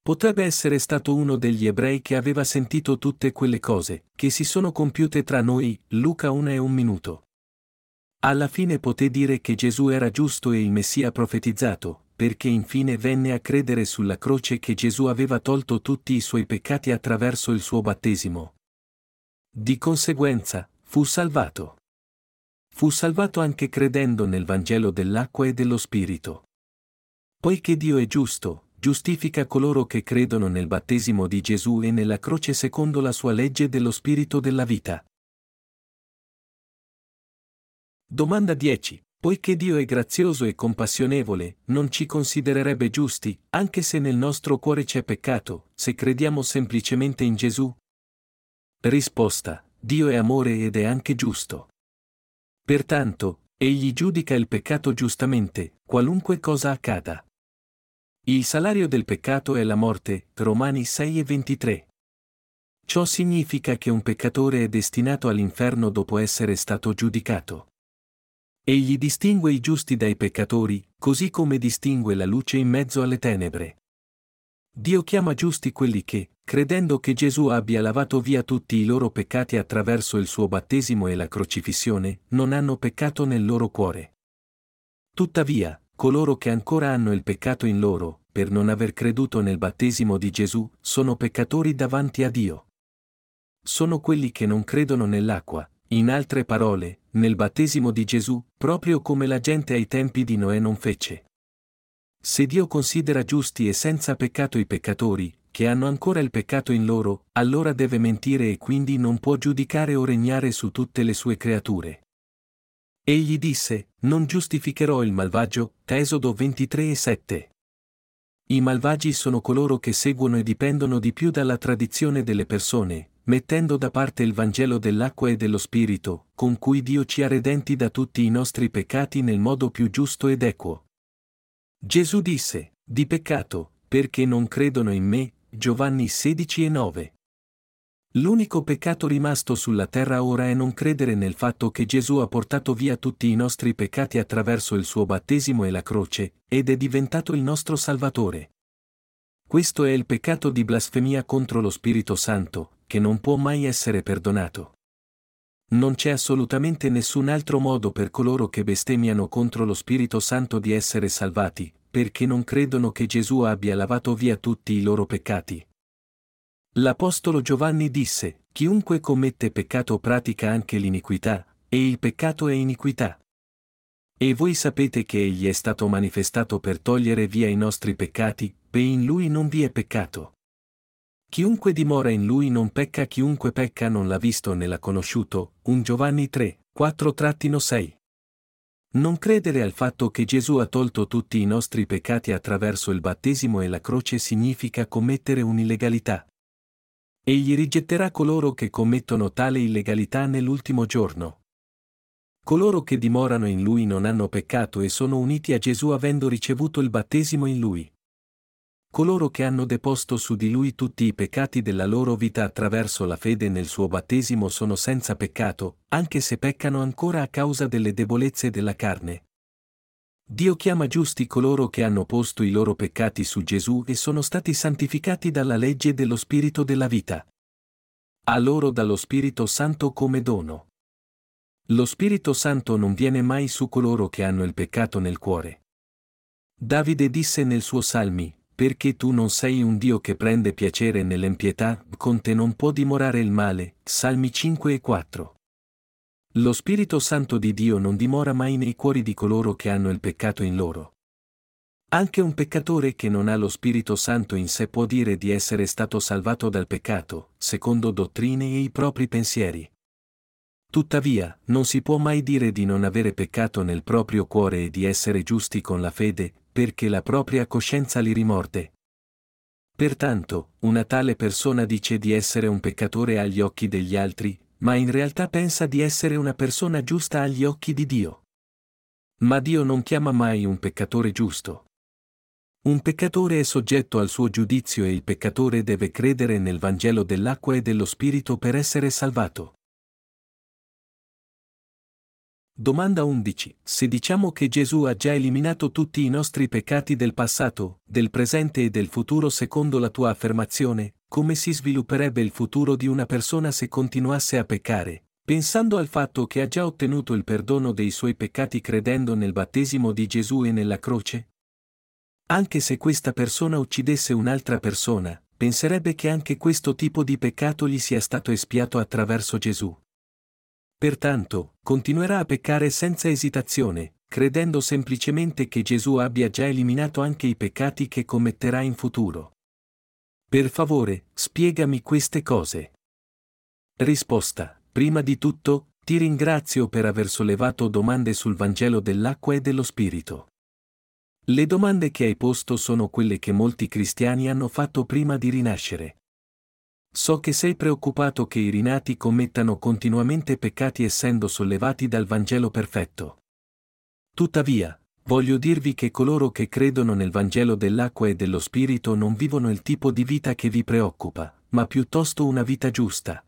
Potrebbe essere stato uno degli ebrei che aveva sentito tutte quelle cose, che si sono compiute tra noi, Luca 1 e un minuto. Alla fine poté dire che Gesù era giusto e il Messia profetizzato, perché infine venne a credere sulla croce che Gesù aveva tolto tutti i suoi peccati attraverso il suo battesimo. Di conseguenza, fu salvato. Fu salvato anche credendo nel Vangelo dell'acqua e dello Spirito. Poiché Dio è giusto, giustifica coloro che credono nel battesimo di Gesù e nella croce secondo la sua legge dello Spirito della vita. Domanda 10. Poiché Dio è grazioso e compassionevole, non ci considererebbe giusti, anche se nel nostro cuore c'è peccato, se crediamo semplicemente in Gesù? Risposta. Dio è amore ed è anche giusto. Pertanto, egli giudica il peccato giustamente, qualunque cosa accada. Il salario del peccato è la morte, Romani 6 e 23. Ciò significa che un peccatore è destinato all'inferno dopo essere stato giudicato. Egli distingue i giusti dai peccatori, così come distingue la luce in mezzo alle tenebre. Dio chiama giusti quelli che, credendo che Gesù abbia lavato via tutti i loro peccati attraverso il suo battesimo e la crocifissione, non hanno peccato nel loro cuore. Tuttavia, coloro che ancora hanno il peccato in loro, per non aver creduto nel battesimo di Gesù, sono peccatori davanti a Dio. Sono quelli che non credono nell'acqua, in altre parole, nel battesimo di Gesù, proprio come la gente ai tempi di Noè non fece. Se Dio considera giusti e senza peccato i peccatori, che hanno ancora il peccato in loro, allora deve mentire e quindi non può giudicare o regnare su tutte le sue creature. Egli disse, non giustificherò il malvagio, Esodo 23 e 7. I malvagi sono coloro che seguono e dipendono di più dalla tradizione delle persone, mettendo da parte il Vangelo dell'acqua e dello Spirito, con cui Dio ci ha redenti da tutti i nostri peccati nel modo più giusto ed equo. Gesù disse, di peccato, perché non credono in me, Giovanni 16 e 9. L'unico peccato rimasto sulla terra ora è non credere nel fatto che Gesù ha portato via tutti i nostri peccati attraverso il suo battesimo e la croce, ed è diventato il nostro Salvatore. Questo è il peccato di blasfemia contro lo Spirito Santo, che non può mai essere perdonato. Non c'è assolutamente nessun altro modo per coloro che bestemmiano contro lo Spirito Santo di essere salvati, perché non credono che Gesù abbia lavato via tutti i loro peccati. L'Apostolo Giovanni disse, chiunque commette peccato pratica anche l'iniquità, e il peccato è iniquità. E voi sapete che Egli è stato manifestato per togliere via i nostri peccati, e in Lui non vi è peccato. Chiunque dimora in Lui non pecca, chiunque pecca non l'ha visto né l'ha conosciuto, 1 Giovanni 3, 4-6. Non credere al fatto che Gesù ha tolto tutti i nostri peccati attraverso il battesimo e la croce significa commettere un'illegalità. Egli rigetterà coloro che commettono tale illegalità nell'ultimo giorno. Coloro che dimorano in Lui non hanno peccato e sono uniti a Gesù avendo ricevuto il battesimo in Lui coloro che hanno deposto su di lui tutti i peccati della loro vita attraverso la fede nel suo battesimo sono senza peccato, anche se peccano ancora a causa delle debolezze della carne. Dio chiama giusti coloro che hanno posto i loro peccati su Gesù e sono stati santificati dalla legge dello Spirito della vita. A loro dallo Spirito Santo come dono. Lo Spirito Santo non viene mai su coloro che hanno il peccato nel cuore. Davide disse nel suo Salmi, perché tu non sei un Dio che prende piacere nell'empietà, con te non può dimorare il male. Salmi 5 e 4. Lo Spirito Santo di Dio non dimora mai nei cuori di coloro che hanno il peccato in loro. Anche un peccatore che non ha lo Spirito Santo in sé può dire di essere stato salvato dal peccato, secondo dottrine e i propri pensieri. Tuttavia, non si può mai dire di non avere peccato nel proprio cuore e di essere giusti con la fede, perché la propria coscienza li rimorde. Pertanto, una tale persona dice di essere un peccatore agli occhi degli altri, ma in realtà pensa di essere una persona giusta agli occhi di Dio. Ma Dio non chiama mai un peccatore giusto. Un peccatore è soggetto al suo giudizio e il peccatore deve credere nel Vangelo dell'acqua e dello Spirito per essere salvato. Domanda 11. Se diciamo che Gesù ha già eliminato tutti i nostri peccati del passato, del presente e del futuro secondo la tua affermazione, come si svilupperebbe il futuro di una persona se continuasse a peccare, pensando al fatto che ha già ottenuto il perdono dei suoi peccati credendo nel battesimo di Gesù e nella croce? Anche se questa persona uccidesse un'altra persona, penserebbe che anche questo tipo di peccato gli sia stato espiato attraverso Gesù. Pertanto, continuerà a peccare senza esitazione, credendo semplicemente che Gesù abbia già eliminato anche i peccati che commetterà in futuro. Per favore, spiegami queste cose. Risposta. Prima di tutto, ti ringrazio per aver sollevato domande sul Vangelo dell'acqua e dello Spirito. Le domande che hai posto sono quelle che molti cristiani hanno fatto prima di rinascere. So che sei preoccupato che i rinati commettano continuamente peccati essendo sollevati dal Vangelo perfetto. Tuttavia, voglio dirvi che coloro che credono nel Vangelo dell'acqua e dello Spirito non vivono il tipo di vita che vi preoccupa, ma piuttosto una vita giusta.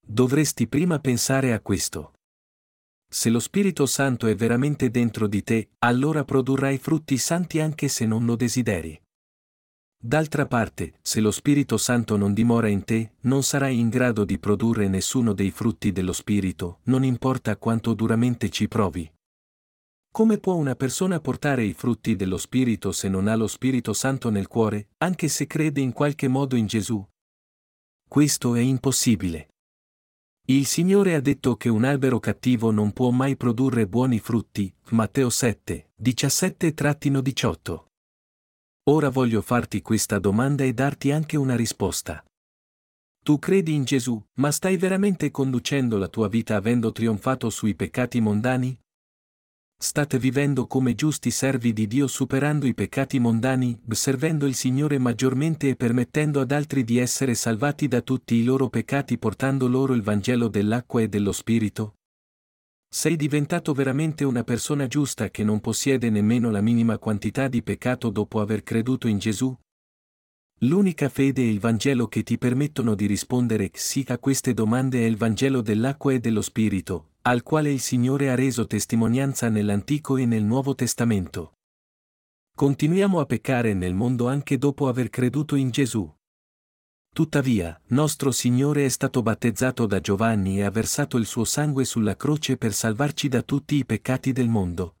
Dovresti prima pensare a questo. Se lo Spirito Santo è veramente dentro di te, allora produrrai frutti santi anche se non lo desideri. D'altra parte, se lo Spirito Santo non dimora in te, non sarai in grado di produrre nessuno dei frutti dello Spirito, non importa quanto duramente ci provi. Come può una persona portare i frutti dello Spirito se non ha lo Spirito Santo nel cuore, anche se crede in qualche modo in Gesù? Questo è impossibile. Il Signore ha detto che un albero cattivo non può mai produrre buoni frutti, Matteo 7, 17-18. Ora voglio farti questa domanda e darti anche una risposta. Tu credi in Gesù, ma stai veramente conducendo la tua vita avendo trionfato sui peccati mondani? State vivendo come giusti servi di Dio superando i peccati mondani, servendo il Signore maggiormente e permettendo ad altri di essere salvati da tutti i loro peccati portando loro il Vangelo dell'acqua e dello Spirito? Sei diventato veramente una persona giusta che non possiede nemmeno la minima quantità di peccato dopo aver creduto in Gesù? L'unica fede e il Vangelo che ti permettono di rispondere sì a queste domande è il Vangelo dell'acqua e dello Spirito, al quale il Signore ha reso testimonianza nell'Antico e nel Nuovo Testamento. Continuiamo a peccare nel mondo anche dopo aver creduto in Gesù. Tuttavia, nostro Signore è stato battezzato da Giovanni e ha versato il suo sangue sulla croce per salvarci da tutti i peccati del mondo.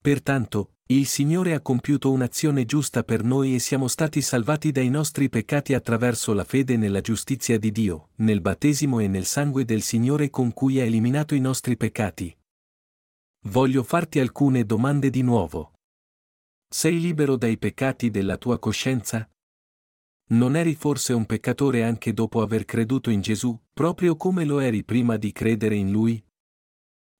Pertanto, il Signore ha compiuto un'azione giusta per noi e siamo stati salvati dai nostri peccati attraverso la fede nella giustizia di Dio, nel battesimo e nel sangue del Signore con cui ha eliminato i nostri peccati. Voglio farti alcune domande di nuovo. Sei libero dai peccati della tua coscienza? Non eri forse un peccatore anche dopo aver creduto in Gesù, proprio come lo eri prima di credere in Lui?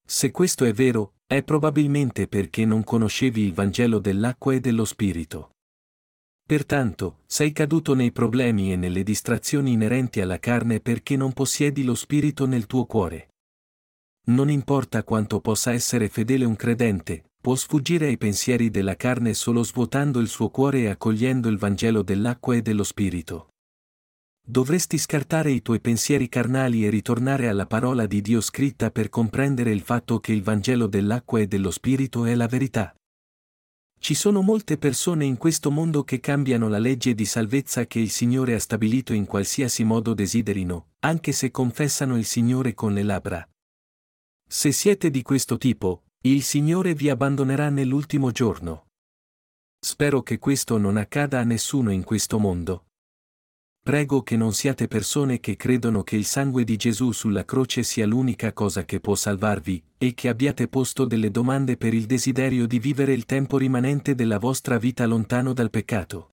Se questo è vero, è probabilmente perché non conoscevi il Vangelo dell'acqua e dello Spirito. Pertanto, sei caduto nei problemi e nelle distrazioni inerenti alla carne perché non possiedi lo Spirito nel tuo cuore. Non importa quanto possa essere fedele un credente, può sfuggire ai pensieri della carne solo svuotando il suo cuore e accogliendo il Vangelo dell'acqua e dello Spirito. Dovresti scartare i tuoi pensieri carnali e ritornare alla parola di Dio scritta per comprendere il fatto che il Vangelo dell'acqua e dello Spirito è la verità. Ci sono molte persone in questo mondo che cambiano la legge di salvezza che il Signore ha stabilito in qualsiasi modo desiderino, anche se confessano il Signore con le labbra. Se siete di questo tipo, il Signore vi abbandonerà nell'ultimo giorno. Spero che questo non accada a nessuno in questo mondo. Prego che non siate persone che credono che il sangue di Gesù sulla croce sia l'unica cosa che può salvarvi, e che abbiate posto delle domande per il desiderio di vivere il tempo rimanente della vostra vita lontano dal peccato.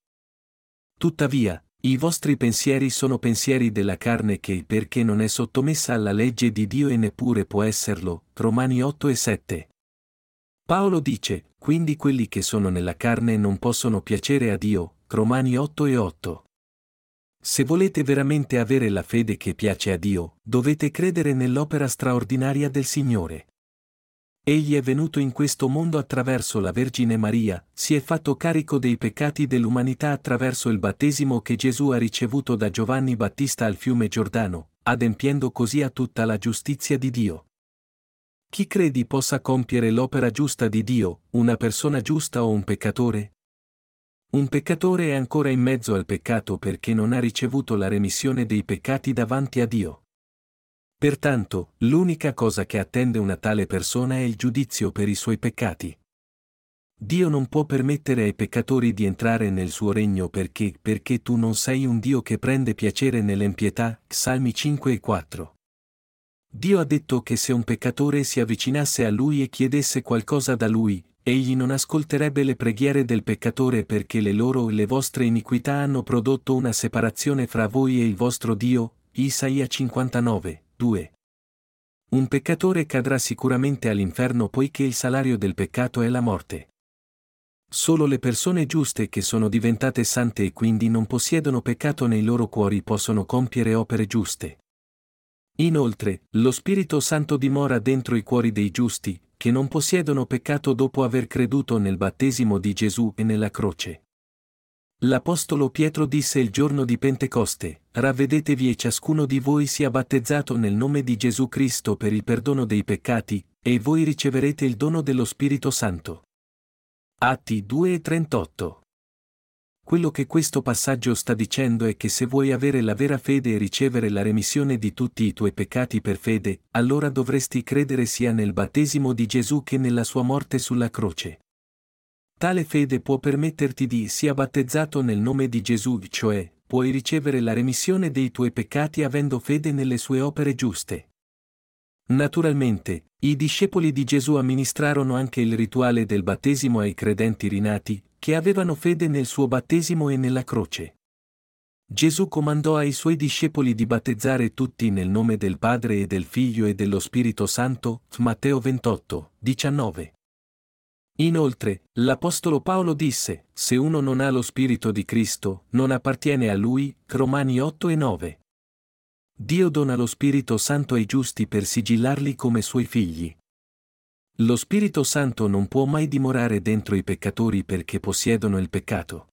Tuttavia, i vostri pensieri sono pensieri della carne che, perché non è sottomessa alla legge di Dio e neppure può esserlo, Romani 8 e 7. Paolo dice, quindi quelli che sono nella carne non possono piacere a Dio, Romani 8 e 8. Se volete veramente avere la fede che piace a Dio, dovete credere nell'opera straordinaria del Signore. Egli è venuto in questo mondo attraverso la Vergine Maria, si è fatto carico dei peccati dell'umanità attraverso il battesimo che Gesù ha ricevuto da Giovanni Battista al fiume Giordano, adempiendo così a tutta la giustizia di Dio. Chi credi possa compiere l'opera giusta di Dio, una persona giusta o un peccatore? Un peccatore è ancora in mezzo al peccato perché non ha ricevuto la remissione dei peccati davanti a Dio. Pertanto, l'unica cosa che attende una tale persona è il giudizio per i suoi peccati. Dio non può permettere ai peccatori di entrare nel suo regno perché, perché tu non sei un Dio che prende piacere nell'empietà, Salmi 5 e 4. Dio ha detto che se un peccatore si avvicinasse a lui e chiedesse qualcosa da lui, egli non ascolterebbe le preghiere del peccatore perché le loro e le vostre iniquità hanno prodotto una separazione fra voi e il vostro Dio, Isaia 59, 2. Un peccatore cadrà sicuramente all'inferno poiché il salario del peccato è la morte. Solo le persone giuste che sono diventate sante e quindi non possiedono peccato nei loro cuori possono compiere opere giuste. Inoltre, lo Spirito Santo dimora dentro i cuori dei giusti, che non possiedono peccato dopo aver creduto nel battesimo di Gesù e nella croce. L'Apostolo Pietro disse il giorno di Pentecoste, Ravvedetevi e ciascuno di voi sia battezzato nel nome di Gesù Cristo per il perdono dei peccati, e voi riceverete il dono dello Spirito Santo. Atti 2 e 38 quello che questo passaggio sta dicendo è che se vuoi avere la vera fede e ricevere la remissione di tutti i tuoi peccati per fede, allora dovresti credere sia nel battesimo di Gesù che nella sua morte sulla croce. Tale fede può permetterti di sia battezzato nel nome di Gesù, cioè, puoi ricevere la remissione dei tuoi peccati avendo fede nelle sue opere giuste. Naturalmente, i discepoli di Gesù amministrarono anche il rituale del battesimo ai credenti rinati, che avevano fede nel suo battesimo e nella croce. Gesù comandò ai suoi discepoli di battezzare tutti nel nome del Padre e del Figlio e dello Spirito Santo, Matteo 28, 19. Inoltre, l'Apostolo Paolo disse, se uno non ha lo Spirito di Cristo, non appartiene a lui, Romani 8 e 9. Dio dona lo Spirito Santo ai giusti per sigillarli come suoi figli. Lo Spirito Santo non può mai dimorare dentro i peccatori perché possiedono il peccato.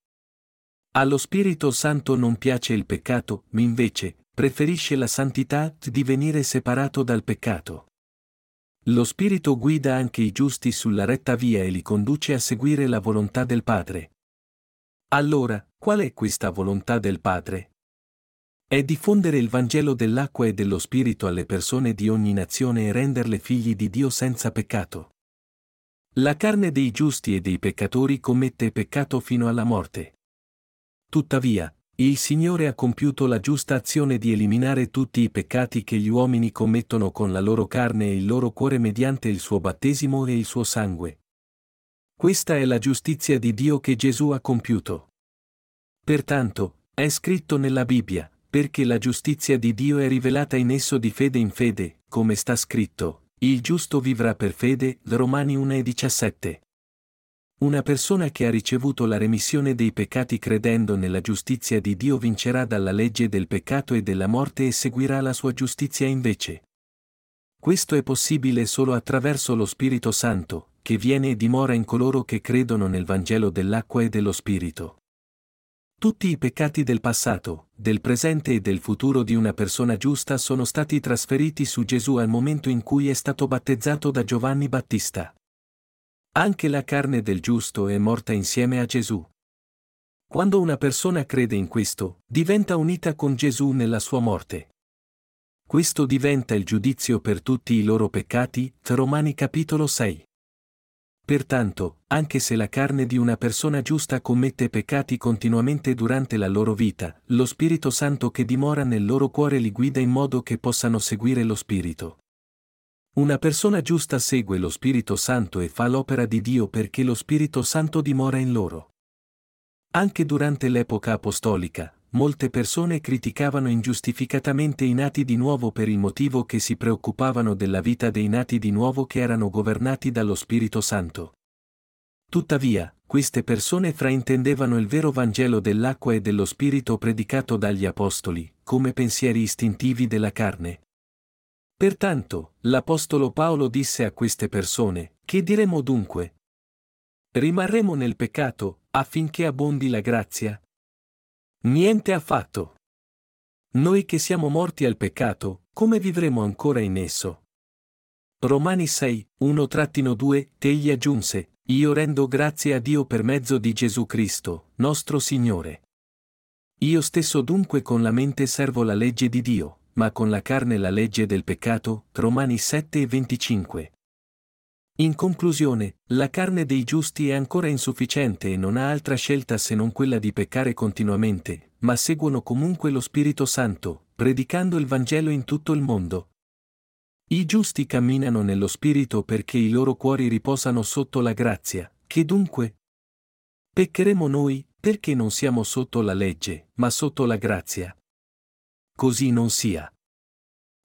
Allo Spirito Santo non piace il peccato, ma invece, preferisce la santità di venire separato dal peccato. Lo Spirito guida anche i giusti sulla retta via e li conduce a seguire la volontà del Padre. Allora, qual è questa volontà del Padre? È diffondere il Vangelo dell'acqua e dello Spirito alle persone di ogni nazione e renderle figli di Dio senza peccato. La carne dei giusti e dei peccatori commette peccato fino alla morte. Tuttavia, il Signore ha compiuto la giusta azione di eliminare tutti i peccati che gli uomini commettono con la loro carne e il loro cuore mediante il suo battesimo e il suo sangue. Questa è la giustizia di Dio che Gesù ha compiuto. Pertanto, è scritto nella Bibbia, perché la giustizia di Dio è rivelata in esso di fede in fede, come sta scritto, il giusto vivrà per fede, Romani 1 e 17. Una persona che ha ricevuto la remissione dei peccati credendo nella giustizia di Dio vincerà dalla legge del peccato e della morte e seguirà la sua giustizia invece. Questo è possibile solo attraverso lo Spirito Santo, che viene e dimora in coloro che credono nel Vangelo dell'acqua e dello Spirito. Tutti i peccati del passato, del presente e del futuro di una persona giusta sono stati trasferiti su Gesù al momento in cui è stato battezzato da Giovanni Battista. Anche la carne del giusto è morta insieme a Gesù. Quando una persona crede in questo, diventa unita con Gesù nella sua morte. Questo diventa il giudizio per tutti i loro peccati, Romani capitolo 6. Pertanto, anche se la carne di una persona giusta commette peccati continuamente durante la loro vita, lo Spirito Santo che dimora nel loro cuore li guida in modo che possano seguire lo Spirito. Una persona giusta segue lo Spirito Santo e fa l'opera di Dio perché lo Spirito Santo dimora in loro. Anche durante l'epoca apostolica, molte persone criticavano ingiustificatamente i nati di nuovo per il motivo che si preoccupavano della vita dei nati di nuovo che erano governati dallo Spirito Santo. Tuttavia, queste persone fraintendevano il vero Vangelo dell'acqua e dello Spirito predicato dagli Apostoli, come pensieri istintivi della carne. Pertanto, l'Apostolo Paolo disse a queste persone, che diremo dunque? Rimarremo nel peccato, affinché abbondi la grazia? Niente affatto. Noi che siamo morti al peccato, come vivremo ancora in esso? Romani 6, 1-2, Tegli aggiunse, Io rendo grazie a Dio per mezzo di Gesù Cristo, nostro Signore. Io stesso dunque con la mente servo la legge di Dio, ma con la carne la legge del peccato, Romani 7 e 25. In conclusione, la carne dei giusti è ancora insufficiente e non ha altra scelta se non quella di peccare continuamente, ma seguono comunque lo Spirito Santo, predicando il Vangelo in tutto il mondo. I giusti camminano nello Spirito perché i loro cuori riposano sotto la grazia, che dunque? Peccheremo noi, perché non siamo sotto la legge, ma sotto la grazia. Così non sia.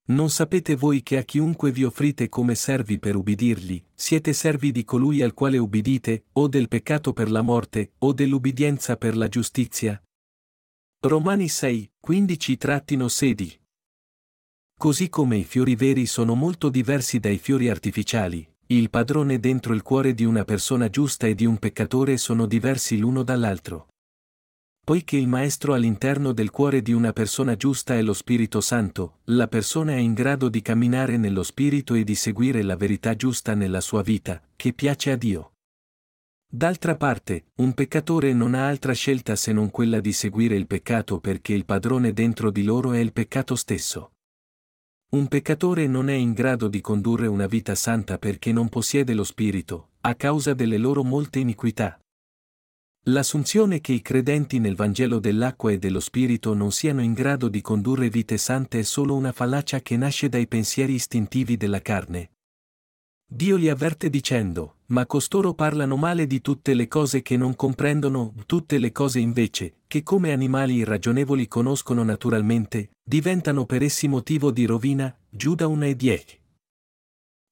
Non sapete voi che a chiunque vi offrite come servi per ubbidirgli, siete servi di colui al quale ubbidite, o del peccato per la morte, o dell'ubbidienza per la giustizia? Romani 6, 15-16 Così come i fiori veri sono molto diversi dai fiori artificiali, il padrone dentro il cuore di una persona giusta e di un peccatore sono diversi l'uno dall'altro. Poiché il Maestro all'interno del cuore di una persona giusta è lo Spirito Santo, la persona è in grado di camminare nello Spirito e di seguire la verità giusta nella sua vita, che piace a Dio. D'altra parte, un peccatore non ha altra scelta se non quella di seguire il peccato perché il padrone dentro di loro è il peccato stesso. Un peccatore non è in grado di condurre una vita santa perché non possiede lo Spirito, a causa delle loro molte iniquità. L'assunzione che i credenti nel Vangelo dell'acqua e dello Spirito non siano in grado di condurre vite sante è solo una fallacia che nasce dai pensieri istintivi della carne. Dio li avverte dicendo, ma costoro parlano male di tutte le cose che non comprendono, tutte le cose invece, che come animali irragionevoli conoscono naturalmente, diventano per essi motivo di rovina, Giuda 1 e 10.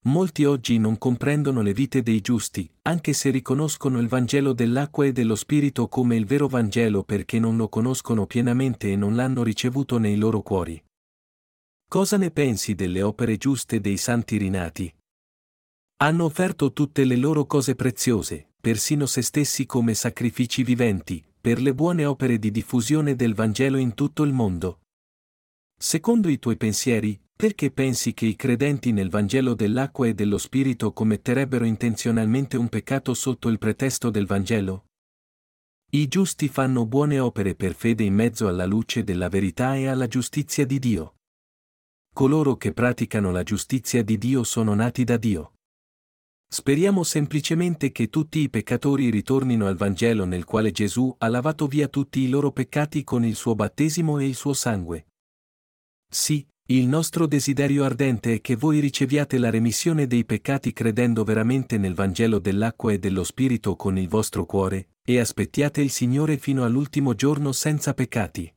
Molti oggi non comprendono le vite dei giusti, anche se riconoscono il Vangelo dell'acqua e dello Spirito come il vero Vangelo perché non lo conoscono pienamente e non l'hanno ricevuto nei loro cuori. Cosa ne pensi delle opere giuste dei santi rinati? Hanno offerto tutte le loro cose preziose, persino se stessi come sacrifici viventi, per le buone opere di diffusione del Vangelo in tutto il mondo. Secondo i tuoi pensieri, perché pensi che i credenti nel Vangelo dell'acqua e dello Spirito commetterebbero intenzionalmente un peccato sotto il pretesto del Vangelo? I giusti fanno buone opere per fede in mezzo alla luce della verità e alla giustizia di Dio. Coloro che praticano la giustizia di Dio sono nati da Dio. Speriamo semplicemente che tutti i peccatori ritornino al Vangelo nel quale Gesù ha lavato via tutti i loro peccati con il suo battesimo e il suo sangue. Sì, il nostro desiderio ardente è che voi riceviate la remissione dei peccati credendo veramente nel Vangelo dell'acqua e dello Spirito con il vostro cuore, e aspettiate il Signore fino all'ultimo giorno senza peccati.